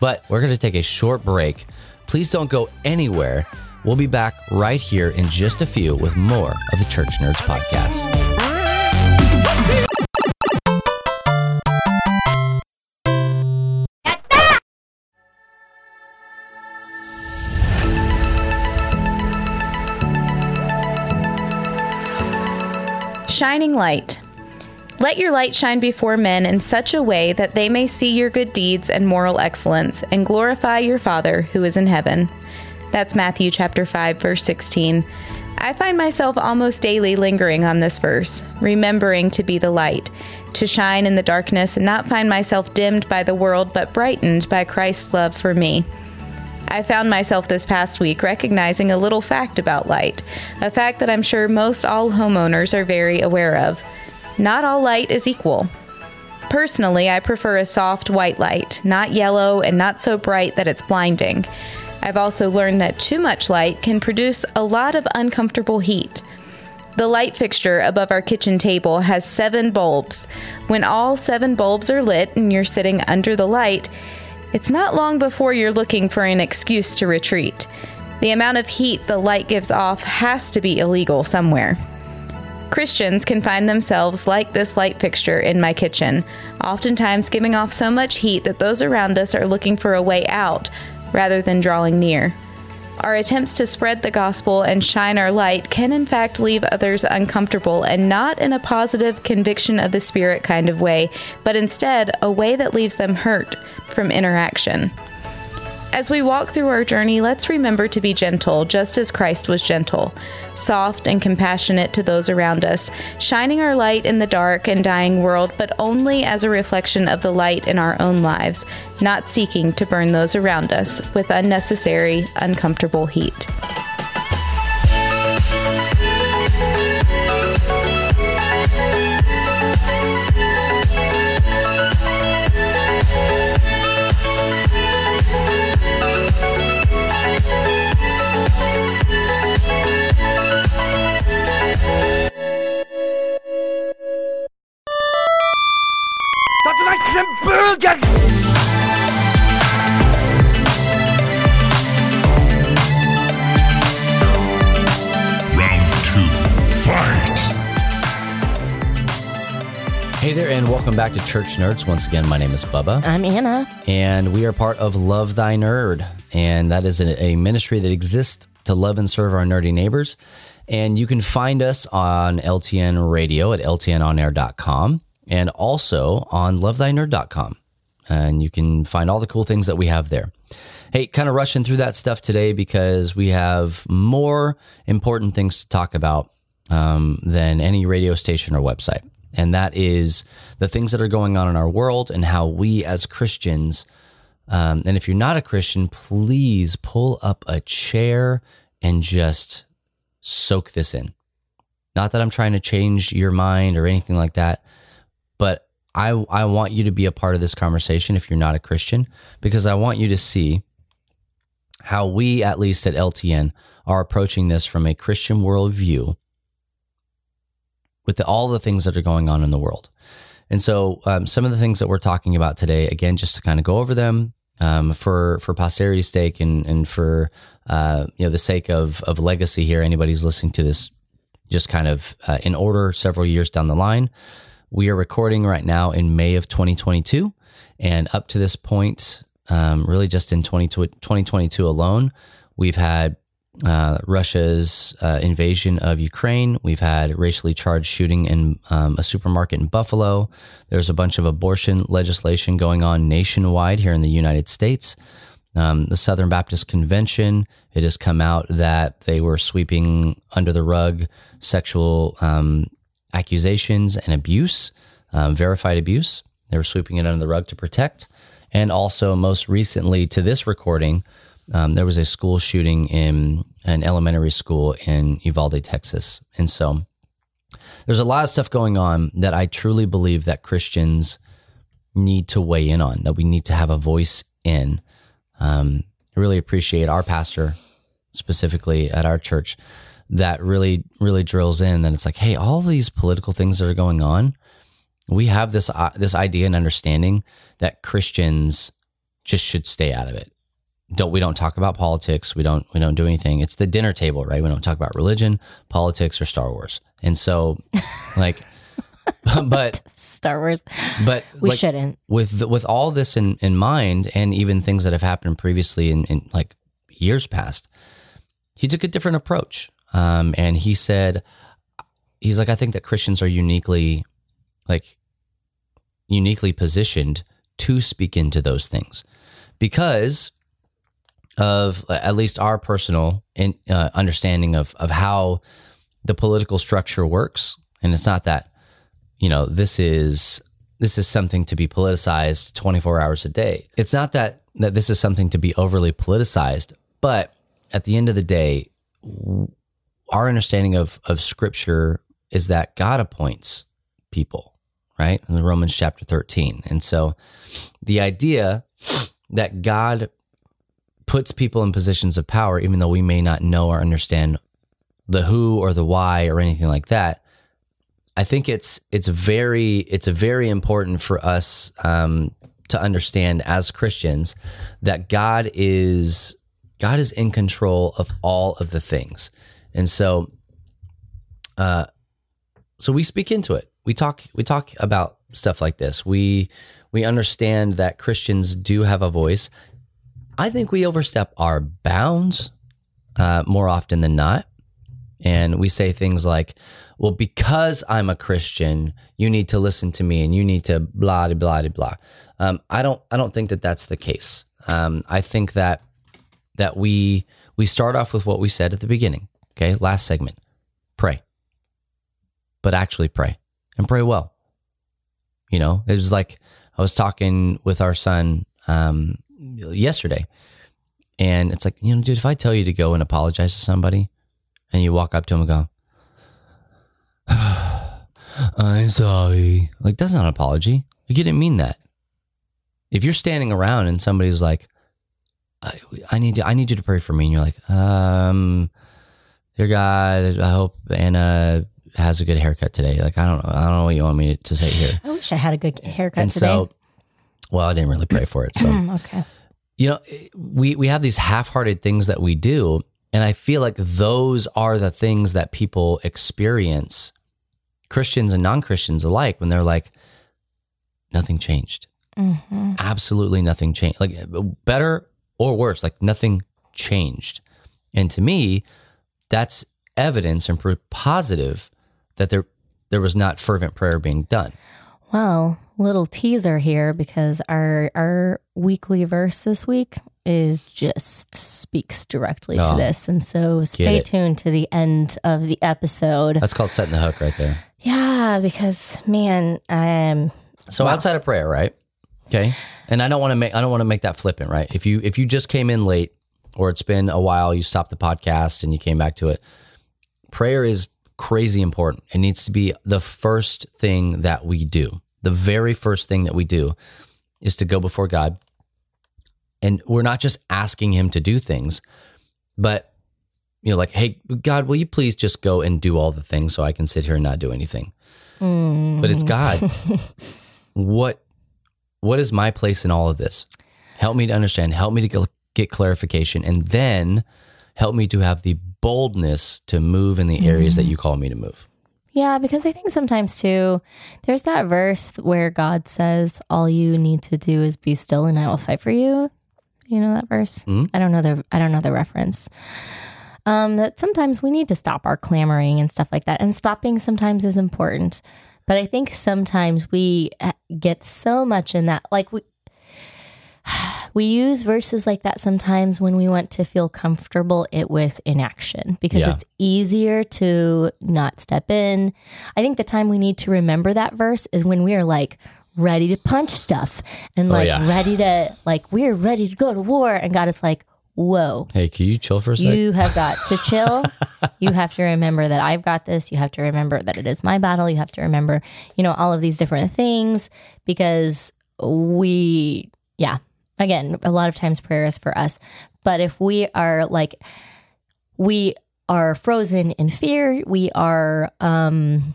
But we're going to take a short break. Please don't go anywhere. We'll be back right here in just a few with more of the Church Nerds podcast. Shining light. Let your light shine before men in such a way that they may see your good deeds and moral excellence and glorify your Father who is in heaven. That's Matthew chapter 5 verse 16. I find myself almost daily lingering on this verse, remembering to be the light, to shine in the darkness and not find myself dimmed by the world but brightened by Christ's love for me. I found myself this past week recognizing a little fact about light, a fact that I'm sure most all homeowners are very aware of. Not all light is equal. Personally, I prefer a soft white light, not yellow and not so bright that it's blinding. I've also learned that too much light can produce a lot of uncomfortable heat. The light fixture above our kitchen table has seven bulbs. When all seven bulbs are lit and you're sitting under the light, it's not long before you're looking for an excuse to retreat. The amount of heat the light gives off has to be illegal somewhere. Christians can find themselves like this light fixture in my kitchen, oftentimes giving off so much heat that those around us are looking for a way out rather than drawing near. Our attempts to spread the gospel and shine our light can, in fact, leave others uncomfortable and not in a positive conviction of the Spirit kind of way, but instead a way that leaves them hurt from interaction. As we walk through our journey, let's remember to be gentle, just as Christ was gentle, soft and compassionate to those around us, shining our light in the dark and dying world, but only as a reflection of the light in our own lives, not seeking to burn those around us with unnecessary, uncomfortable heat. Round two. Fight. Hey there, and welcome back to Church Nerds. Once again, my name is Bubba, I'm Anna. and we are part of Love Thy Nerd. And that is a, a ministry that exists to love and serve our nerdy neighbors. And you can find us on LTN radio at ltnonair.com and also on lovethynerd.com. And you can find all the cool things that we have there. Hey, kind of rushing through that stuff today because we have more important things to talk about um, than any radio station or website. And that is the things that are going on in our world and how we as Christians, um, and if you're not a Christian, please pull up a chair and just soak this in. Not that I'm trying to change your mind or anything like that, I, I want you to be a part of this conversation if you're not a Christian, because I want you to see how we, at least at LTN, are approaching this from a Christian worldview with the, all the things that are going on in the world. And so, um, some of the things that we're talking about today, again, just to kind of go over them um, for for posterity's sake and and for uh, you know the sake of of legacy here. Anybody's listening to this, just kind of uh, in order, several years down the line. We are recording right now in May of 2022, and up to this point, um, really just in 20, 2022 alone, we've had uh, Russia's uh, invasion of Ukraine. We've had racially charged shooting in um, a supermarket in Buffalo. There's a bunch of abortion legislation going on nationwide here in the United States. Um, the Southern Baptist Convention, it has come out that they were sweeping under the rug sexual um, accusations and abuse, um, verified abuse. They were sweeping it under the rug to protect. And also, most recently to this recording, um, there was a school shooting in an elementary school in Uvalde, Texas. And so there's a lot of stuff going on that I truly believe that Christians need to weigh in on, that we need to have a voice in. Um, I really appreciate our pastor, specifically at our church, that really, really drills in that it's like, hey, all these political things that are going on, we have this uh, this idea and understanding that Christians just should stay out of it. Don't we don't talk about politics. We don't we don't do anything. It's the dinner table right? We don't talk about religion politics or star wars. And so like but Star Wars. but We like, shouldn't. with the, with all this in in mind and even things that have happened previously in, in like years past he took a different approach um, and he said he's like, I think that Christians are uniquely, like, uniquely positioned to speak into those things because of at least our personal in, uh, understanding of of how the political structure works. And it's not that, you know, this is this is something to be politicized 24 hours a day. It's not that that this is something to be overly politicized, but at the end of the day, our understanding of of scripture is that God appoints people, right? In the Romans chapter 13. And so the idea that God puts people in positions of power, even though we may not know or understand the who or the why or anything like that. I think it's it's very it's very important for us um, to understand as Christians that God is God is in control of all of the things, and so, uh, so we speak into it. We talk we talk about stuff like this. We we understand that Christians do have a voice. I think we overstep our bounds uh, more often than not. And we say things like, well, because I'm a Christian, you need to listen to me and you need to blah, blah, blah, blah. Um, I don't, I don't think that that's the case. Um, I think that, that we, we start off with what we said at the beginning. Okay. Last segment, pray, but actually pray and pray well. You know, it was like I was talking with our son um, yesterday, and it's like, you know, dude, if I tell you to go and apologize to somebody, and you walk up to him and go, I'm sorry. Like, that's not an apology. Like, you didn't mean that. If you're standing around and somebody's like, I, I need you, I need you to pray for me, and you're like, um, dear God, I hope Anna has a good haircut today. Like, I don't know, I don't know what you want me to say here. I wish I had a good haircut and today. so, well, I didn't really pray for it, so Mm, okay. you know we we have these half-hearted things that we do and i feel like those are the things that people experience christians and non-christians alike when they're like nothing changed absolutely nothing changed like better or worse like nothing changed and to me that's evidence and proof positive that there there was not fervent prayer being done Well, little teaser here because our our weekly verse this week is just speaks directly to Oh, this. And so stay tuned to the end of the episode. that's called setting the hook right there yeah, because man, um So outside of prayer, right? Okay. And I don't want to make I don't want to make that flippant, right? If you if you just came in late or it's been a while, you stopped the podcast and you came back to it. Prayer is crazy important. It needs to be the first thing that we do. The very first thing that we do is to go before God. And we're not just asking him to do things, but you know, like, hey, God, will you please just go and do all the things so I can sit here and not do anything? Mm. But it's God what what is my place in all of this help me to understand help me to get- clarification and then help me to have the boldness to move in the areas that you call me to move Yeah, because I think sometimes too, there's that verse where God says, "All you need to do is be still, and I will fight for you." You know that verse? I don't know the I don't know the reference. Um, that sometimes we need to stop our clamoring and stuff like that, and stopping sometimes is important. But I think sometimes we uh, get so much in that, like we we use verses like that sometimes when we want to feel comfortable it with inaction because Yeah. it's easier to not step in. I think the time we need to remember that verse is when we are like ready to punch stuff and oh, like yeah. ready to like we're ready to go to war and God is like, "Whoa, hey can you chill for a second? you have got to chill. you have to remember that I've got this. You have to remember that it is my battle. You have to remember, you know, all of these different things because we, yeah, again, a lot of times prayer is for us. But if we are like, we are frozen in fear, we are, um,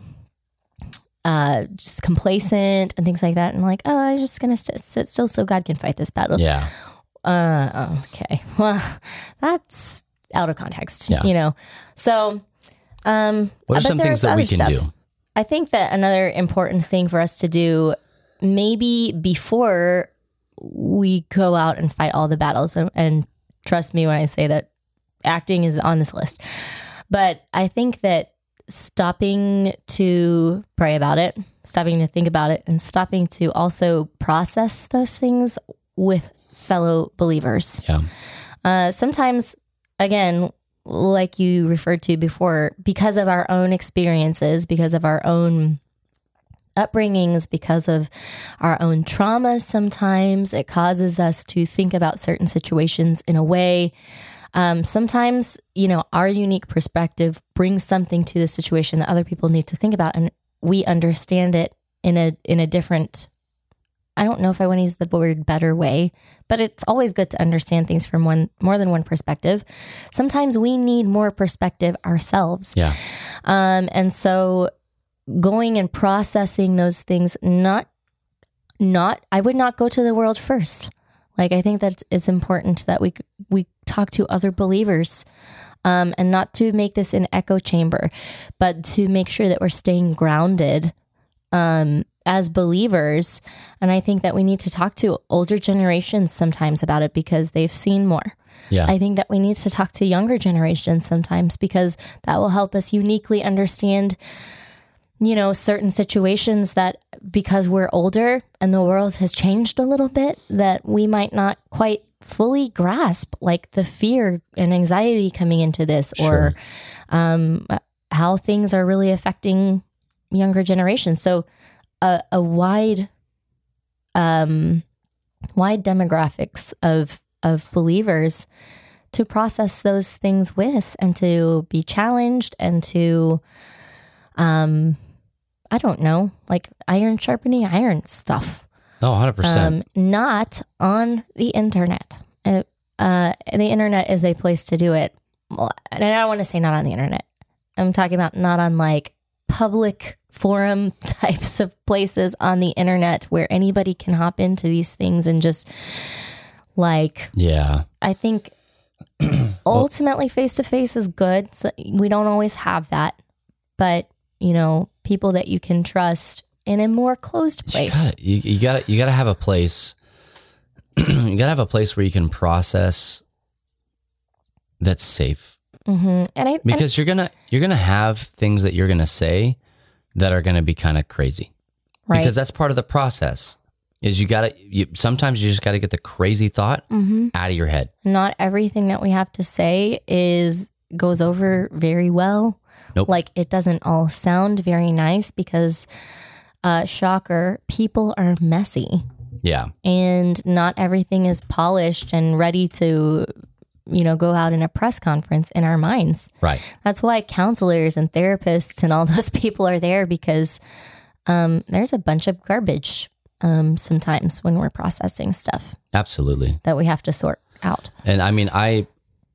uh, just complacent and things like that, and like, oh, I'm just gonna st- sit still so God can fight this battle. yeah Uh, okay. Well, that's out of context, Yeah. you know. So, um, what are some things that we can stuff. do I think that another important thing for us to do, maybe before we go out and fight all the battles, and, and trust me when I say that acting is on this list, but I think that stopping to pray about it, stopping to think about it, and stopping to also process those things with fellow believers. Yeah. Uh, sometimes, again, like you referred to before, because of our own experiences, because of our own upbringings, because of our own traumas, sometimes it causes us to think about certain situations in a way. Um, sometimes, you know, our unique perspective brings something to the situation that other people need to think about, and we understand it in a in a different. I don't know if I want to use the word better way, but it's always good to understand things from one more than one perspective. Sometimes we need more perspective ourselves. Yeah. Um, and so going and processing those things, not, not, I would not go to the world first. Like, I think that it's important that we, we talk to other believers, um, and not to make this an echo chamber, but to make sure that we're staying grounded, um, as believers. And I think that we need to talk to older generations sometimes about it because they've seen more. Yeah. I think that we need to talk to younger generations sometimes because that will help us uniquely understand, you know, certain situations that because we're older and the world has changed a little bit, that we might not quite fully grasp, like the fear and anxiety coming into this or um, how things are really affecting younger generations. So, a, a wide, um, wide demographics of of believers to process those things with and to be challenged and to um i don't know like iron sharpening iron stuff Oh, 100%. um not on the internet uh, uh the internet is a place to do it and i don't want to say not on the internet i'm talking about not on like public forum types of places on the internet where anybody can hop into these things and just like yeah. I think ultimately face to face is good. So we don't always have that, but you know, people that you can trust in a more closed You place. gotta, you, you gotta, you gotta have a place. you gotta have a place where you can process that's safe hmm And I and, because you're gonna, you're gonna have things that you're gonna say that are gonna be kind of crazy right. because that's part of the process. Is you gotta, you, sometimes you just gotta get the crazy thought Mm-hmm. out of your head. not everything that we have to say is goes over very well. Nope. Like it doesn't all sound very nice because uh shocker, people are messy. Yeah. and not everything is polished and ready to you know go out in a press conference in our minds Right. that's why counselors and therapists and all those people are there because um, there's a bunch of garbage um, sometimes when we're processing stuff Absolutely. that we have to sort out And I mean, I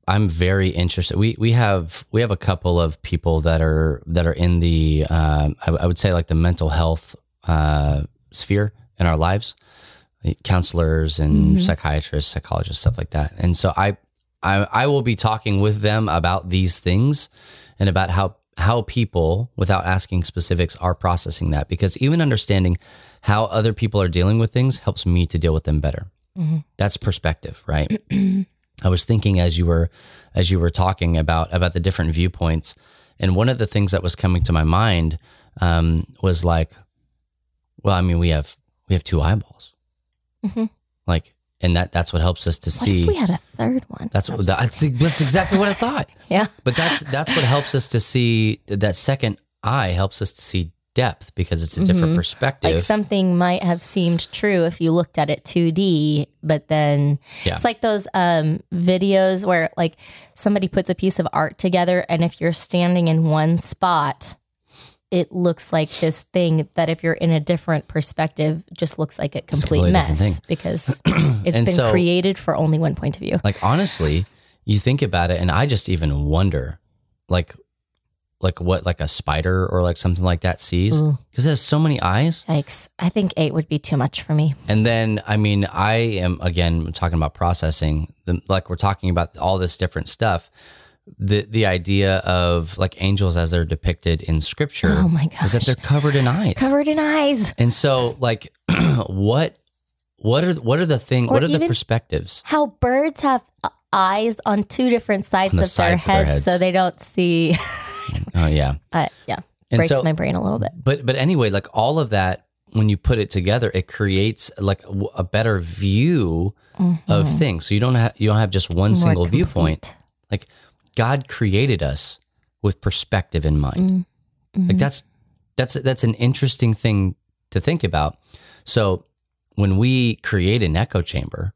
I'm very interested. We we have we have a couple of people that are that are in the um, I, I would say like the mental health uh, sphere in our lives, counselors and psychiatrists, psychologists, stuff like that. And so I, I I will be talking with them about these things and about how how people, without asking specifics, are processing that because even understanding how other people are dealing with things helps me to deal with them better. That's perspective, right? I was thinking as you were as you were talking about about the different viewpoints, and one of the things that was coming to my mind um, was like, well, I mean, we have we have two eyeballs, Mhm. like, and that that's what helps us to what see. if we had a third one that's what that's, that's exactly what I thought. yeah But that's that's what helps us to see that second eye helps us to see depth because it's a different perspective. like something might have seemed true if you looked at it 2D, but then Yeah. it's like those um, videos where like somebody puts a piece of art together, and if you're standing in one spot, it looks like this thing that if you're in a different perspective, just looks like a complete different mess because it's been so- created for only one point of view. like honestly you think about it and i just even wonder like like what like a spider or like something like that sees because it has so many eyes Yikes! I think eight would be too much for me. and then i mean i am again talking about processing the, like we're talking about all this different stuff the the idea of like angels as they're depicted in scripture Oh my is that gosh. they're covered in eyes Covered in eyes. and so like what what are what are the thing Or what are the even- perspectives How birds have uh, eyes on two different sides, the of, sides of their their heads, so they don't see. Oh yeah. Uh, yeah, And breaks so- my brain a little bit. But but anyway, like all of that, when you put it together, it creates like a, a better view of things. So you don't have you don't have just one Mm-hmm. More single viewpoint. Like God created us with perspective in mind. Mm-hmm. Like that's that's that's an interesting thing to think about. So when we create an echo chamber,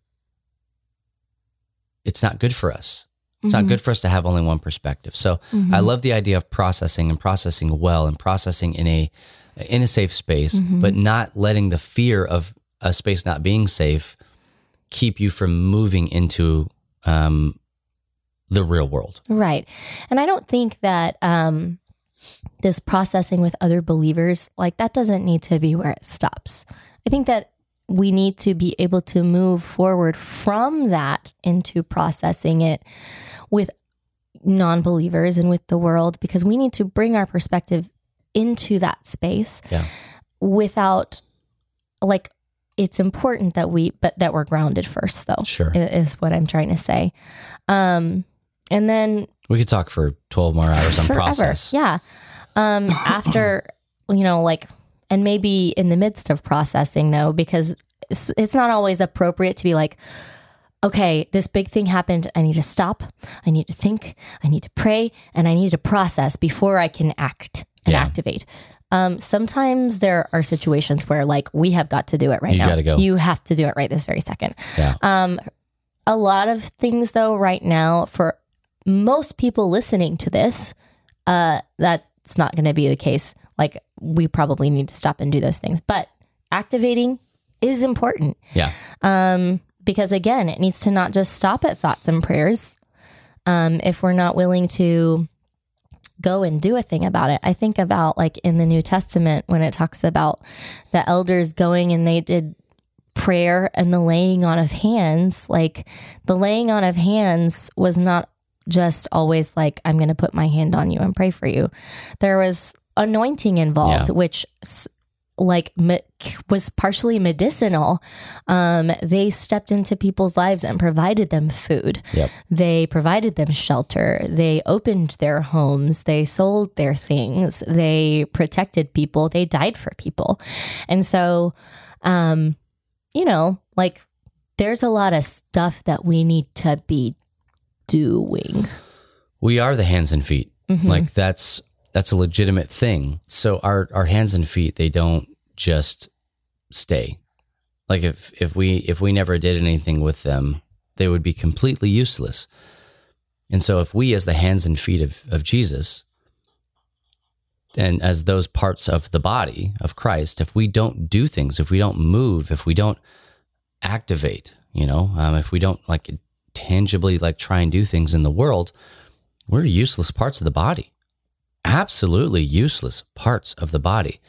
it's not good for us. It's Mm-hmm. not good for us to have only one perspective. So I love the idea of processing and processing well and processing in a in a safe space, Mm-hmm. but not letting the fear of a space not being safe keep you from moving into um, the real world. Right. And I don't think that um, this processing with other believers, like that doesn't need to be where it stops. I think that we need to be able to move forward from that into processing it with non believers and with the world because we need to bring our perspective into that space Yeah. without like it's important that we but that we're grounded first though Sure. is what i'm trying to say um and then We could talk for 12 more hours on forever process. yeah um after you know like and maybe in the midst of processing though because it's, it's not always appropriate to be like okay this big thing happened. I need to stop. I need to think. I need to pray. And i need to process before i can act and Yeah. activate. Um, sometimes there are situations where like we have got to do it right You now. gotta go. you have to do it right this very second. Yeah. um, a lot of things though right now for most people listening to this uh, that's not going to be the case like we probably need to stop and do those things. But activating is important. Yeah. um, because again it needs to not just stop at thoughts and prayers. Um, if we're not willing to go and do a thing about it. I think about like in the new testament when it talks about the elders going and they did prayer and the laying on of hands like the laying on of hands was not just always like i'm going to put my hand on you and pray for you. There was anointing involved Yeah. which like me- was partially medicinal um, they stepped into people's lives and provided them food Yep. they provided them shelter they opened their homes they sold their things they protected people they died for people and so um you know like there's a lot of stuff that we need to be doing We are the hands and feet. Mm-hmm. Like that's that's a legitimate thing. So our our hands and feet they don't just stay. Like if if we if we never did anything with them, they would be completely useless. And so if we as the hands and feet of, of Jesus and as those parts of the body of Christ, if we don't do things, if we don't move, if we don't activate, you know, um, if we don't like tangibly like try and do things in the world, we're useless parts of the body. Absolutely useless parts of the body.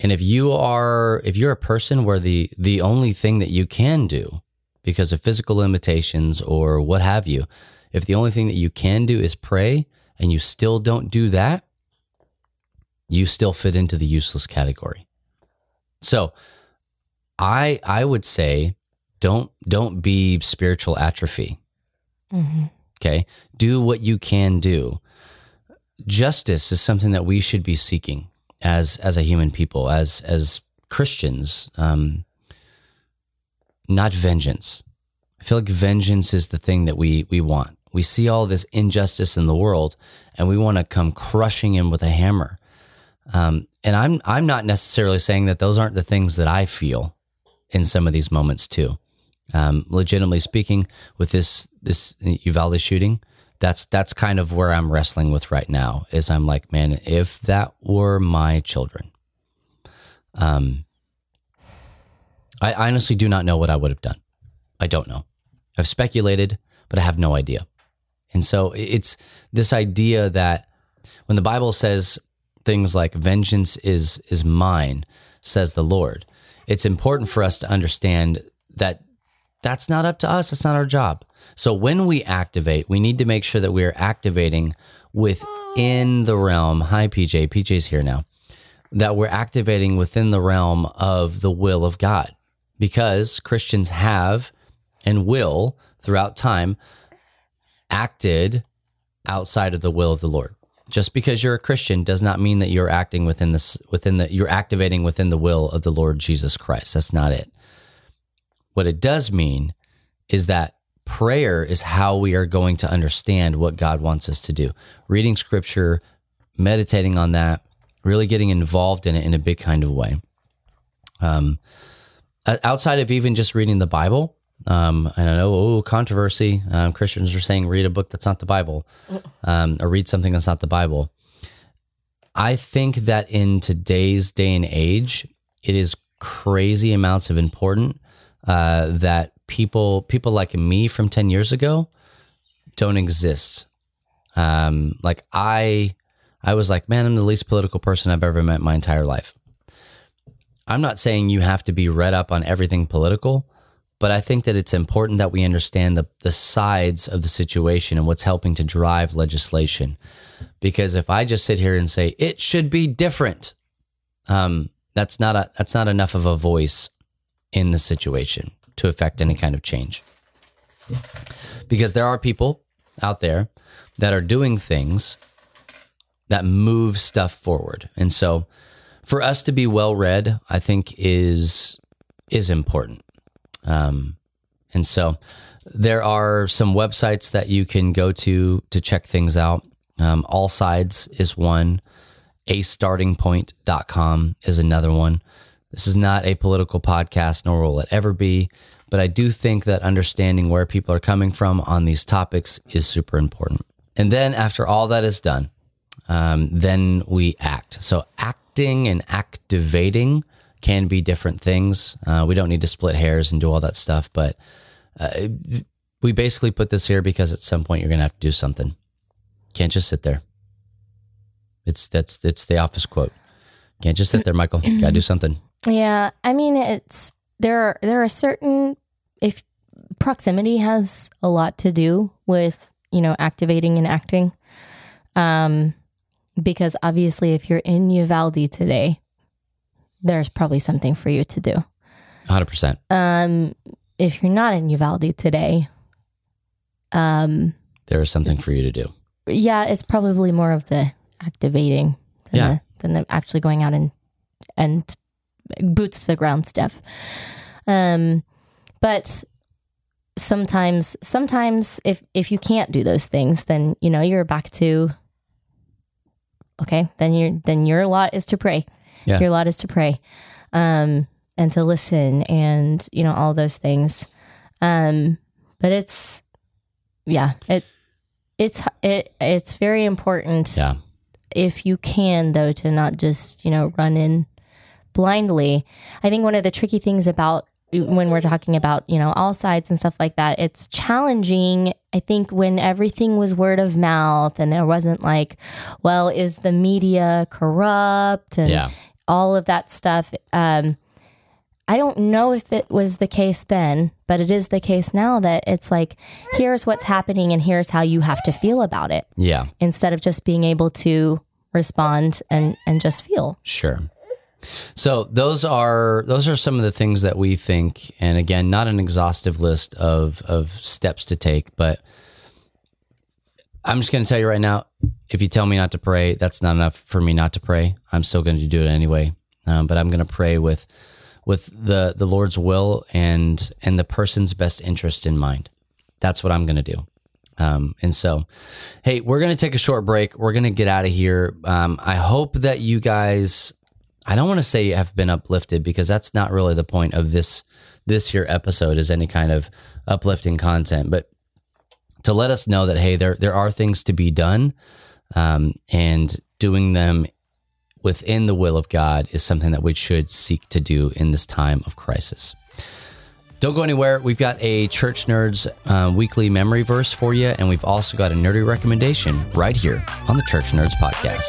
And if you are if you're a person where the the only thing that you can do because of physical limitations or what have you, if the only thing that you can do is pray and you still don't do that, you still fit into the useless category. So, I I would say don't don't be spiritual atrophy. Mm-hmm. Okay? Do what you can do. Justice is something that we should be seeking as as a human people, as as Christians. Um, not vengeance. I feel like vengeance is the thing that we we want. We see all this injustice in the world, and we want to come crushing in with a hammer. Um, and I'm I'm not necessarily saying that those aren't the things that I feel in some of these moments too. Um, legitimately speaking, with this this Uvalde shooting, that's that's kind of where I'm wrestling with right now. Is I'm like, man, if that were my children, um, I honestly do not know what I would have done. I don't know. I've speculated, but I have no idea. And so it's this idea that when the Bible says things like vengeance is is mine, says the Lord, it's important for us to understand that that's not up to us. It's not our job. So when we activate, we need to make sure that we are activating within the realm. Hi, PJ. PJ's here now. That we're activating within the realm of the will of God because Christians have and will throughout time acted outside of the will of the Lord. Just because you're a Christian does not mean that you're acting within this within the you're activating within the will of the Lord Jesus Christ. That's not it. What it does mean is that prayer is how we are going to understand what God wants us to do. Reading scripture, meditating on that, really getting involved in it in a big kind of way. Um, outside of even just reading the Bible, um, and I know, oh, controversy. Um, Christians are saying read a book that's not the Bible, um, or read something that's not the Bible. I think that in today's day and age, it is crazy amounts of important uh, that people people like me from ten years ago don't exist. Um, like I, I was like, man, I'm the least political person I've ever met my entire life. I'm not saying you have to be read up on everything political but I think that it's important that we understand the, the sides of the situation and what's helping to drive legislation. Because if I just sit here and say it should be different, um, that's not a that's not enough of a voice in the situation to affect any kind of change. Because there are people out there that are doing things that move stuff forward. And so for us to be well read, I think is is important. Um, and so there are some websites that you can go to to check things out. Um, All Sides is one. A startingpoint.com is another one. This is not a political podcast, nor will it ever be. But I do think that understanding where people are coming from on these topics is super important. And then after all that is done, um, then we act. So acting and activating can be different things. Uh, we don't need to split hairs and do all that stuff, but uh, we basically put this here because at some point you're going to have to do something. Can't just sit there. It's that's it's the office quote. Can't just sit there, Michael. Got to do something. Yeah, I mean it's there are there are certain if proximity has a lot to do with you know activating and acting. Um, because obviously, if you're in Uvalde today, there's probably something for you to do. 100%. Um, if you're not in Uvalde today, um, there is something for you to do. Yeah, it's probably more of the activating than, Yeah. the, than the actually going out and and boots to the ground stuff. Um, but sometimes, sometimes if if you can't do those things, then you know you're back to okay. Then you're then your lot is to pray. Yeah. Your lot is to pray, um, and to listen, and you know all those things. Um, but it's yeah, it it's it it's very important Yeah. if you can though to not just you know run in blindly i think one of the tricky things about when we're talking about you know all sides and stuff like that it's challenging i think when everything was word of mouth and there wasn't like well is the media corrupt and Yeah. all of that stuff um I don't know if it was the case then, but it is the case now that it's like, here's what's happening and here's how you have to feel about it Yeah. instead of just being able to respond and and just feel. Sure. So those are those are some of the things that we think, and again, not an exhaustive list of of steps to take, but I'm just going to tell you right now. If you tell me not to pray, that's not enough for me not to pray. I'm still going to do it anyway, um, but I'm going to pray with with the the Lord's will and and the person's best interest in mind. That's what I'm going to do. Um, and so, hey, we're going to take a short break. We're going to get out of here. Um, I hope that you guys, I don't want to say you have been uplifted because that's not really the point of this, this here episode is any kind of uplifting content, but to let us know that, hey, there, there are things to be done. Um, and doing them within the will of God is something that we should seek to do in this time of crisis. Don't go anywhere. We've got a Church Nerds uh, weekly memory verse for you, and we've also got a nerdy recommendation right here on the Church Nerds podcast.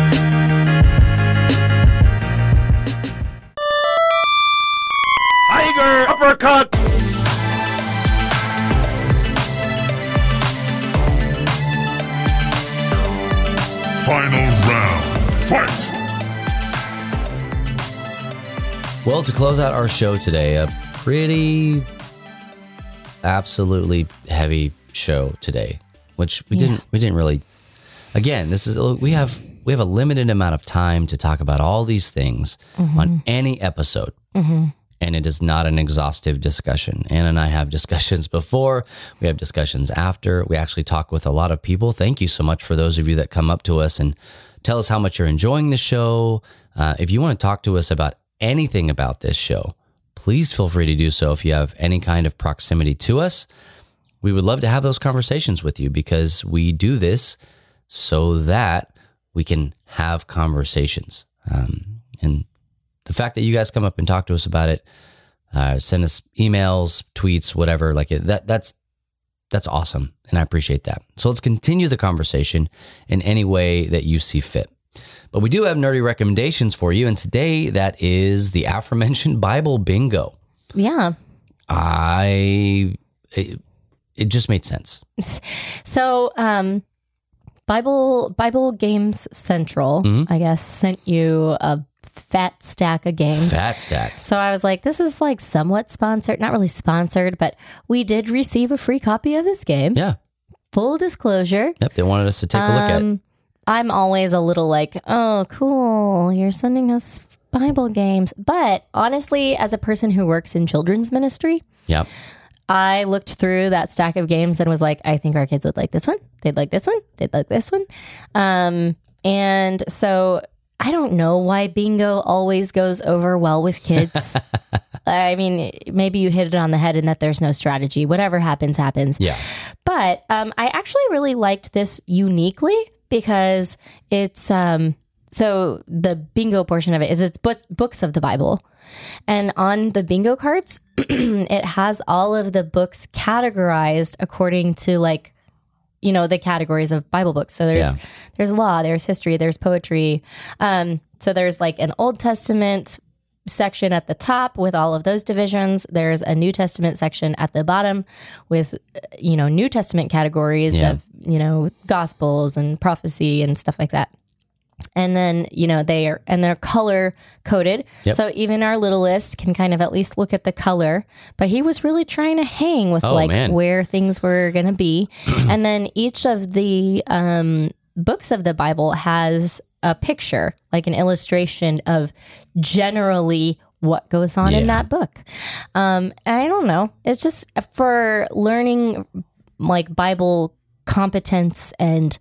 Tiger uppercut. Final round. Fight. Well, to close out our show today, a pretty absolutely heavy show today, which we didn't we didn't really again, this is we have we have a limited amount of time to talk about all these things mm-hmm. on any episode. Mm-hmm. And it is not an exhaustive discussion. Anna and I have discussions before, we have discussions after. We actually talk with a lot of people. Thank you so much for those of you that come up to us and tell us how much you're enjoying the show. Uh, if you want to talk to us about anything about this show, please feel free to do so if you have any kind of proximity to us. We would love to have those conversations with you because we do this so that we can have conversations. Um, and the fact that you guys come up and talk to us about it, uh, send us emails, tweets, whatever, like it, that, that's that's awesome, and I appreciate that. So let's continue the conversation in any way that you see fit. But we do have nerdy recommendations for you, and today that is the aforementioned Bible Bingo. Yeah. I it, it just made sense. So, um, Bible Bible Games Central, Mm-hmm. I guess, sent you a fat stack of games. Fat stack. So I was like, this is like somewhat sponsored, not really sponsored, but we did receive a free copy of this game. Yeah. Full disclosure. Yep. They wanted us to take a look at. Um, I'm always a little like, oh, cool, you're sending us Bible games. But honestly, as a person who works in children's ministry, Yep. I looked through that stack of games and was like, I think our kids would like this one. They'd like this one. They'd like this one. Um, and so I don't know why bingo always goes over well with kids. I mean, maybe you hit it on the head in that there's no strategy. Whatever happens, happens. Yeah. But um, I actually really liked this uniquely because it's um, so the bingo portion of it is it's books, books of the Bible. And on the bingo cards, it has all of the books categorized according to like, you know, the categories of Bible books. So there's Yeah. there's law, there's history, there's poetry. Um, so there's like an Old Testament section at the top with all of those divisions. There's a New Testament section at the bottom with, you know, New Testament categories Yeah. of, you know, gospels and prophecy and stuff like that. And then, you know, they are, and they're color coded. Yep. So even our littlest can kind of at least look at the color. But he was really trying to hang with Oh, like man. where things were going to be. and then each of the um, books of the Bible has a picture, like an illustration of generally what goes on in that book. Um, I don't know. It's just for learning like Bible competence and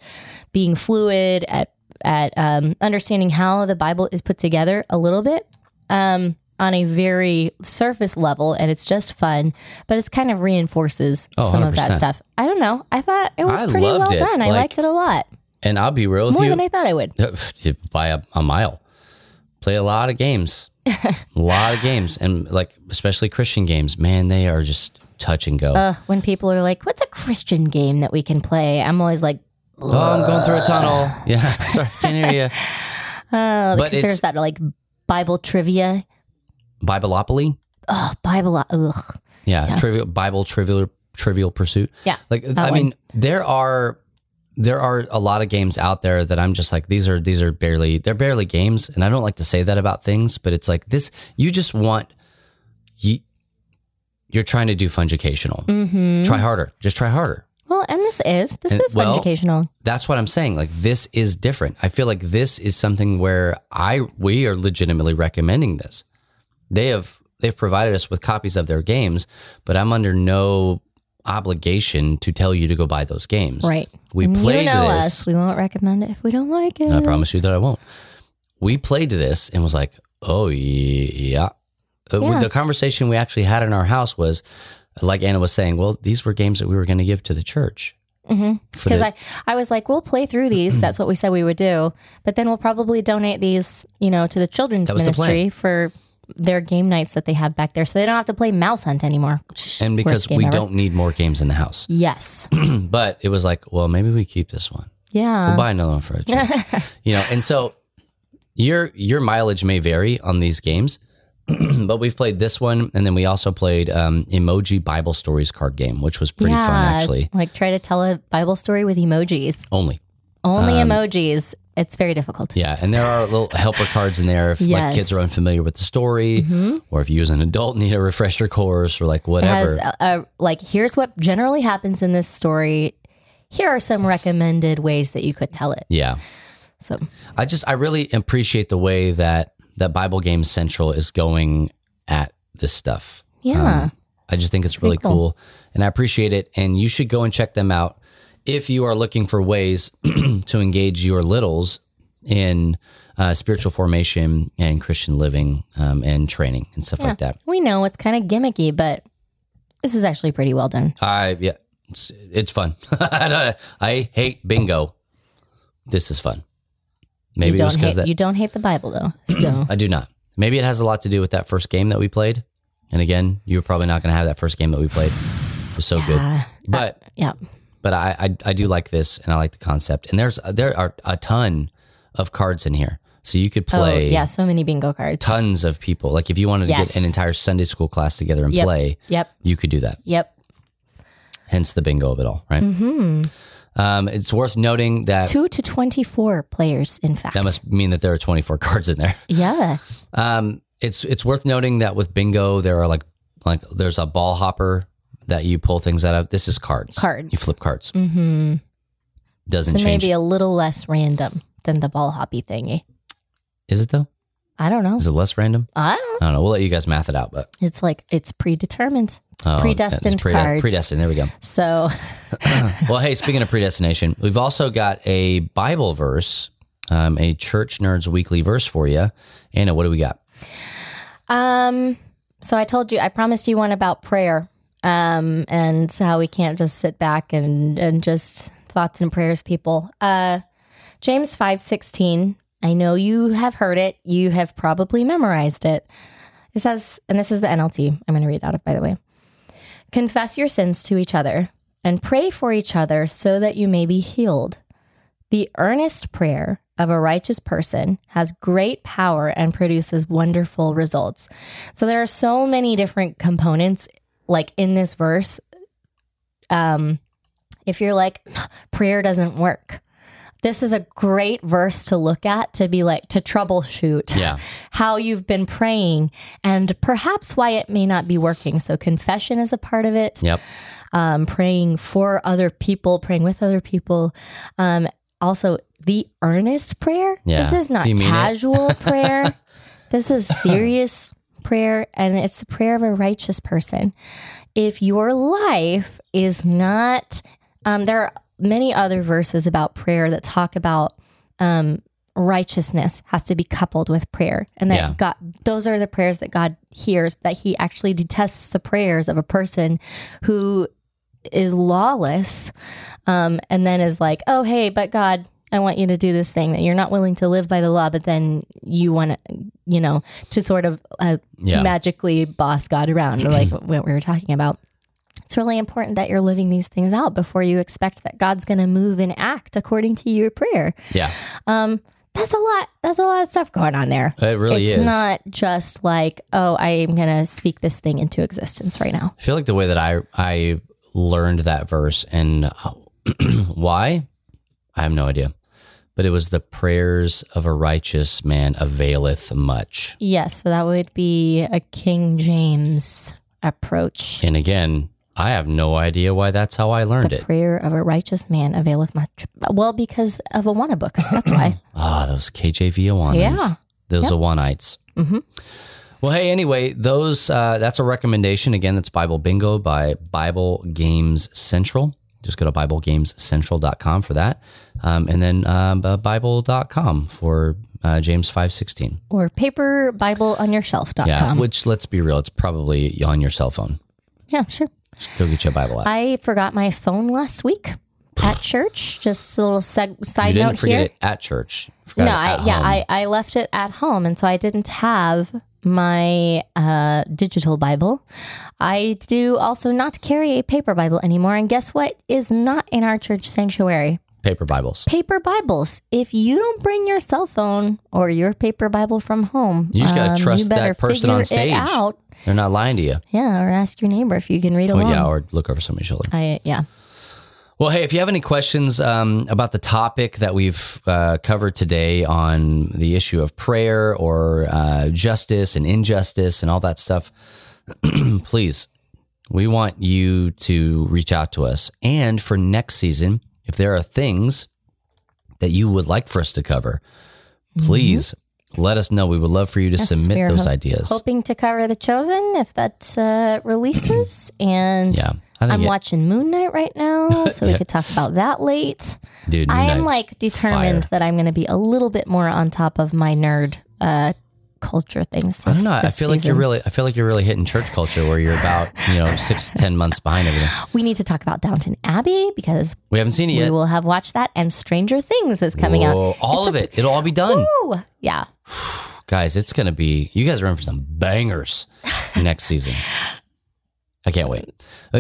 being fluid at at um, understanding how the Bible is put together a little bit um, on a very surface level, and it's just fun. But it's kind of reinforces Oh, some of that stuff. I don't know. I thought it was I pretty well it. done. I liked it a lot And I'll be real with more you. than I thought I would. by a, a mile. Play a lot of games, a lot of games, and like especially Christian games. Man, they are just touch and go. Uh, when people are like, "What's a Christian game that we can play?" I'm always like, oh, I'm going through a tunnel. Yeah, sorry, can't hear you. "Oh, But because there's it's- that like Bible trivia." Bibleopoly. Oh, Bible. Ugh. Yeah, trivial Bible trivial trivial pursuit. Yeah, like I one. mean, there are there are a lot of games out there that I'm just like these are these are barely they're barely games, and I don't like to say that about things, but it's like this. You just want you. You're trying to do fungicational. Mm-hmm. Try harder. Just try harder. Well, and this is this And- is well, educational. That's what I'm saying. Like this is different. I feel like this is something where I we are legitimately recommending this. They have they've provided us with copies of their games, but I'm under no obligation to tell you to go buy those games. Right. We And played you know this. us. We won't recommend it if we don't like it. I promise you that I won't. We played this and was like, oh yeah, Uh, Yeah. The conversation we actually had in our house was, like Anna was saying, well, these were games that we were going to give to the church. Mm-hmm. because I, I was like, we'll play through these. That's what we said we would do. But then we'll probably donate these, you know, to the children's was the ministry for their game nights that they have back there, so they don't have to play Mouse Hunt anymore. and because we ever. don't need more games in the house. Yes. But it was like, well, maybe we keep this one. Yeah. We'll buy another one for a church. you know, and so your your mileage may vary on these games, but we've played this one, and then we also played um, Emoji Bible Stories card game, which was pretty fun actually. Like try to tell a Bible story with emojis. Only, Only emojis. It's very difficult. Um, yeah, and there are little helper cards in there if like Yes. Mm-hmm. kids are unfamiliar with the story, or if you as an adult need a refresher course, or like whatever. has uh, uh, like here's what generally happens in this story. Here are some recommended ways that you could tell it. yeah, So I just I really appreciate the way that that Bible Game Central is going at this stuff. yeah, Um, I just think it's really cool. cool. and I appreciate it. And you should go and check them out if you are looking for ways to engage your littles in uh, spiritual formation and Christian living um, and training and stuff like that. we know it's kind of gimmicky, but this is actually pretty well done. I yeah, it's, it's fun. I hate bingo. This is fun. Maybe you it was because that you don't hate the Bible though. So I do not. Maybe it has a lot to do with that first game that we played. And again, you were probably not going to have that first game that we played. It was so Yeah. good. But yeah, but I, I I do like this and I like the concept. And there's there are a ton of cards in here, so you could play oh yeah, so many bingo cards. tons of people. Like if you wanted to Yes. get an entire Sunday school class together and Yep. play, Yep, you could do that. yep. Hence the bingo of it all, right? Mm-hmm. Um, it's worth noting that Two to twenty-four players, in fact. that must mean that there are 24 cards in there. yeah, Um, it's it's worth noting that with bingo there are like like there's a ball hopper that you pull things out of. This is cards. Cards. You flip cards. Mm-hmm. Doesn't so change. maybe a little less random than the ball hoppy thingy. is it though? I don't know. Is it less random? I don't know. I don't know. We'll let you guys math it out, but It's like it's predetermined, oh, predestined prede- cards. Predestined. There we go. So Well, hey, speaking of predestination, we've also got a Bible verse, um, a Church Nerds Weekly verse for you. Anna, what do we got? Um, so I told you, I promised you one about prayer, um, and how we can't just sit back and and just thoughts and prayers, people. Uh, James five sixteen. I know you have heard it. You have probably memorized it. It says, and this is the NLT. I'm going to read out of, by the way. Confess your sins to each other and pray for each other so that you may be healed. The earnest prayer of a righteous person has great power and produces wonderful results. So there are so many different components like in this verse. Um if you're like prayer doesn't work. This is a great verse to look at to be like to troubleshoot Yeah. how you've been praying and perhaps why it may not be working. So confession is a part of it Yep. um, praying for other people, praying with other people. Um, also, the earnest prayer. Yeah. This is not Do you mean it? casual prayer. This is serious prayer, and it's the prayer of a righteous person. If your life is not, um, there are many other verses about prayer that talk about um, righteousness has to be coupled with prayer, and that Yeah. God, those are the prayers that God hears. That He actually detests the prayers of a person who is lawless, um, and then is like, "Oh, hey, but God, I want you to do this thing that you're not willing to live by the law, but then you want to, you know, to sort of uh, Yeah. magically boss God around, like what we were talking about." It's really important that you're living these things out before you expect that God's going to move and act according to your prayer. Yeah. Um, that's a lot. That's a lot of stuff going on there. It really it's is. not just like, oh, I am going to speak this thing into existence right now. I feel like the way that I I learned that verse and uh, why, I have no idea. But it was the prayers of a righteous man availeth much. Yes, so that would be a King James approach. And again, I have no idea why that's how I learned The it. prayer of a righteous man availeth much. Well, because of Awana books. That's why. Ah, those KJV Awanans. Yeah. Those Awanites. Mm-hmm. Well, hey, anyway, those uh, that's a recommendation. Again, that's Bible Bingo by Bible Games Central. Just go to BibleGamesCentral.com for that. Um, and then um, uh, Bible.com for uh, James 5.16. Or paperbibleonyourshelf.com. Yeah, which let's be real, it's probably on your cell phone. yeah, sure. Go get you a Bible app. I forgot my phone last week at church. Just a little seg- side you didn't note forget here. it at church. Forgot no, I, yeah, home. I, I left it at home, and so I didn't have my uh, digital Bible. I do also not carry a paper Bible anymore. And guess what is not in our church sanctuary? Paper Bibles. Paper Bibles. If you don't bring your cell phone or your paper Bible from home, You just got um, to trust that person on stage. out. They're not lying to you. Yeah, or ask your neighbor if you can read Oh, along. yeah, or look over somebody's shoulder. I yeah. Well, hey, if you have any questions um, about the topic that we've uh, covered today on the issue of prayer or uh, justice and injustice and all that stuff, please, we want you to reach out to us. And for next season, if there are things that you would like for us to cover, please let us know. We would love for you to Yes, submit those ho- ideas. Hoping to cover The Chosen if that uh, releases. and Yeah, I'm it- watching Moon Knight right now, so we could talk about that late. Dude, Moon I am Knight's like determined fire. that I'm going to be a little bit more on top of my nerd uh, culture things. I don't know. I feel like you're really. I feel like you're really hitting church culture where you're about you know six to ten months behind everything. We need to talk about Downton Abbey because We haven't seen it yet. we will have watched that, and Stranger Things is coming Whoa, out. all of it. It'll all be done, yeah. guys. It's gonna be. You guys are in for some bangers next season. I can't wait.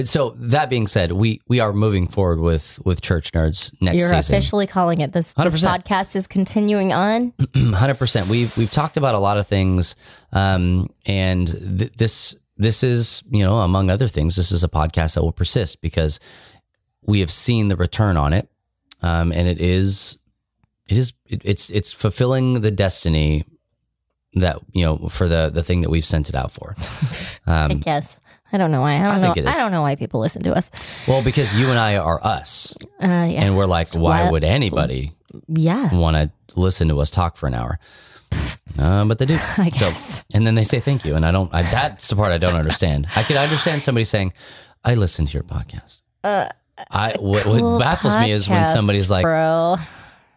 So that being said, we we are moving forward with with church nerds next year. You're season. officially calling it. This, this podcast is continuing on. Hundred percent. We've we've talked about a lot of things, um, and th- this this is you know among other things, this is a podcast that will persist because we have seen the return on it, um, and it is it is it, it's it's fulfilling the destiny that you know for the the thing that we've sent it out for. I Um, guess. I don't know why. I don't I know. think it is. I don't know why people listen to us. well, because you and I are us, Uh, yeah. and we're like, why What? would anybody yeah. want to listen to us talk for an hour? Uh, but they do. I So, guess. and then they say thank you, and I don't. I, that's the part I don't understand. I could understand somebody saying, "I listen to your podcast." I what, what Cool baffles me is when somebody's like, bro.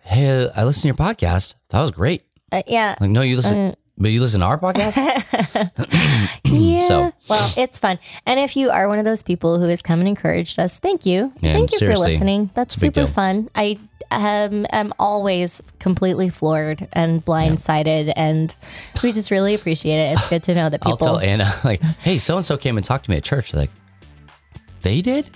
"Hey, I listen to your podcast. That was great." Uh, yeah. Like, no, you listen, but you listen to our podcast. Yeah. So- well, it's fun. And if you are one of those people who has come and encouraged us, thank you. Man, thank you for listening. That's it's a big super fun. I um, am always completely floored and blindsided, and we just really appreciate it. It's good to know that people. I'll tell Anna like, "Hey, so and so came and talked to me at church." They're like, they did.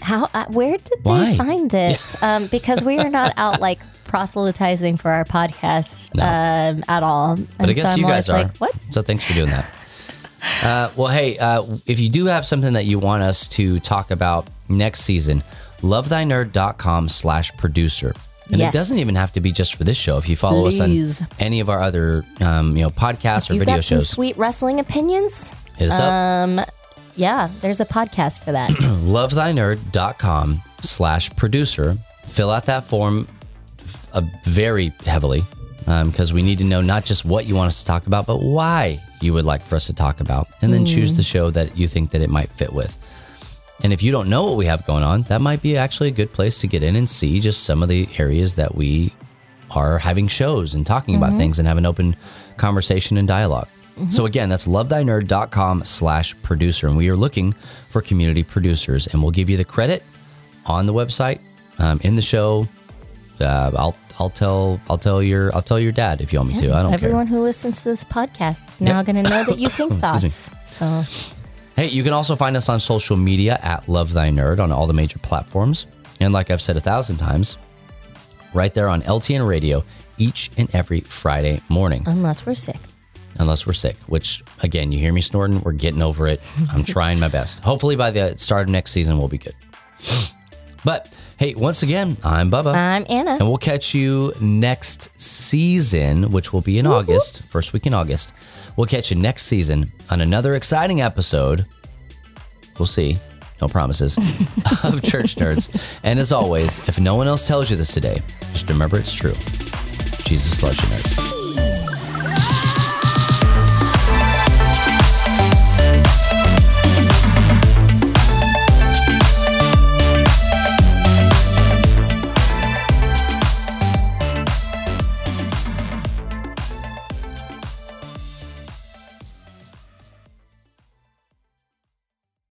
How? Uh, where did Why? they find it? um, because we are not out like proselytizing for our podcast um, at all. And But I guess so you guys are. Like, what? So thanks for doing that. uh, well, hey, uh, if you do have something that you want us to talk about next season, lovethynerd.com slash producer. And it doesn't even have to be just for this show. If you follow Please. us on any of our other, um, you know, podcasts or You've video shows, sweet wrestling opinions. hit us up. Um, yeah, there's a podcast for that. lovethynerd.com slash producer. Fill out that form uh, very heavily because we need to know not just what you want us to talk about, but why you would like for us to talk about. And then choose the show that you think that it might fit with. And if you don't know what we have going on, that might be actually a good place to get in and see just some of the areas that we are having shows and talking about things and have an open conversation and dialog So again, that's lovethynerd.com slash producer. And we are looking for community producers and we'll give you the credit on the website, um, in the show. Uh, I'll I'll tell I'll tell your I'll tell your dad if you want me to. I don't Everyone care. who listens to this podcast is now Yep. going to know that you think thoughts. So Hey, you can also find us on social media at Love Thy Nerd on all the major platforms. And like I've said a thousand times, right there on LTN Radio each and every Friday morning, unless we're sick. Unless we're sick, which again, you hear me snorting, we're getting over it. I'm trying my best. Hopefully by the start of next season, we'll be good. But hey, once again, I'm Bubba. I'm Anna. And we'll catch you next season, which will be in August, first week in August. We'll catch you next season on another exciting episode. We'll see. No promises of Church Nerds. And as always, if no one else tells you this today, just remember it's true. Jesus loves you, nerds.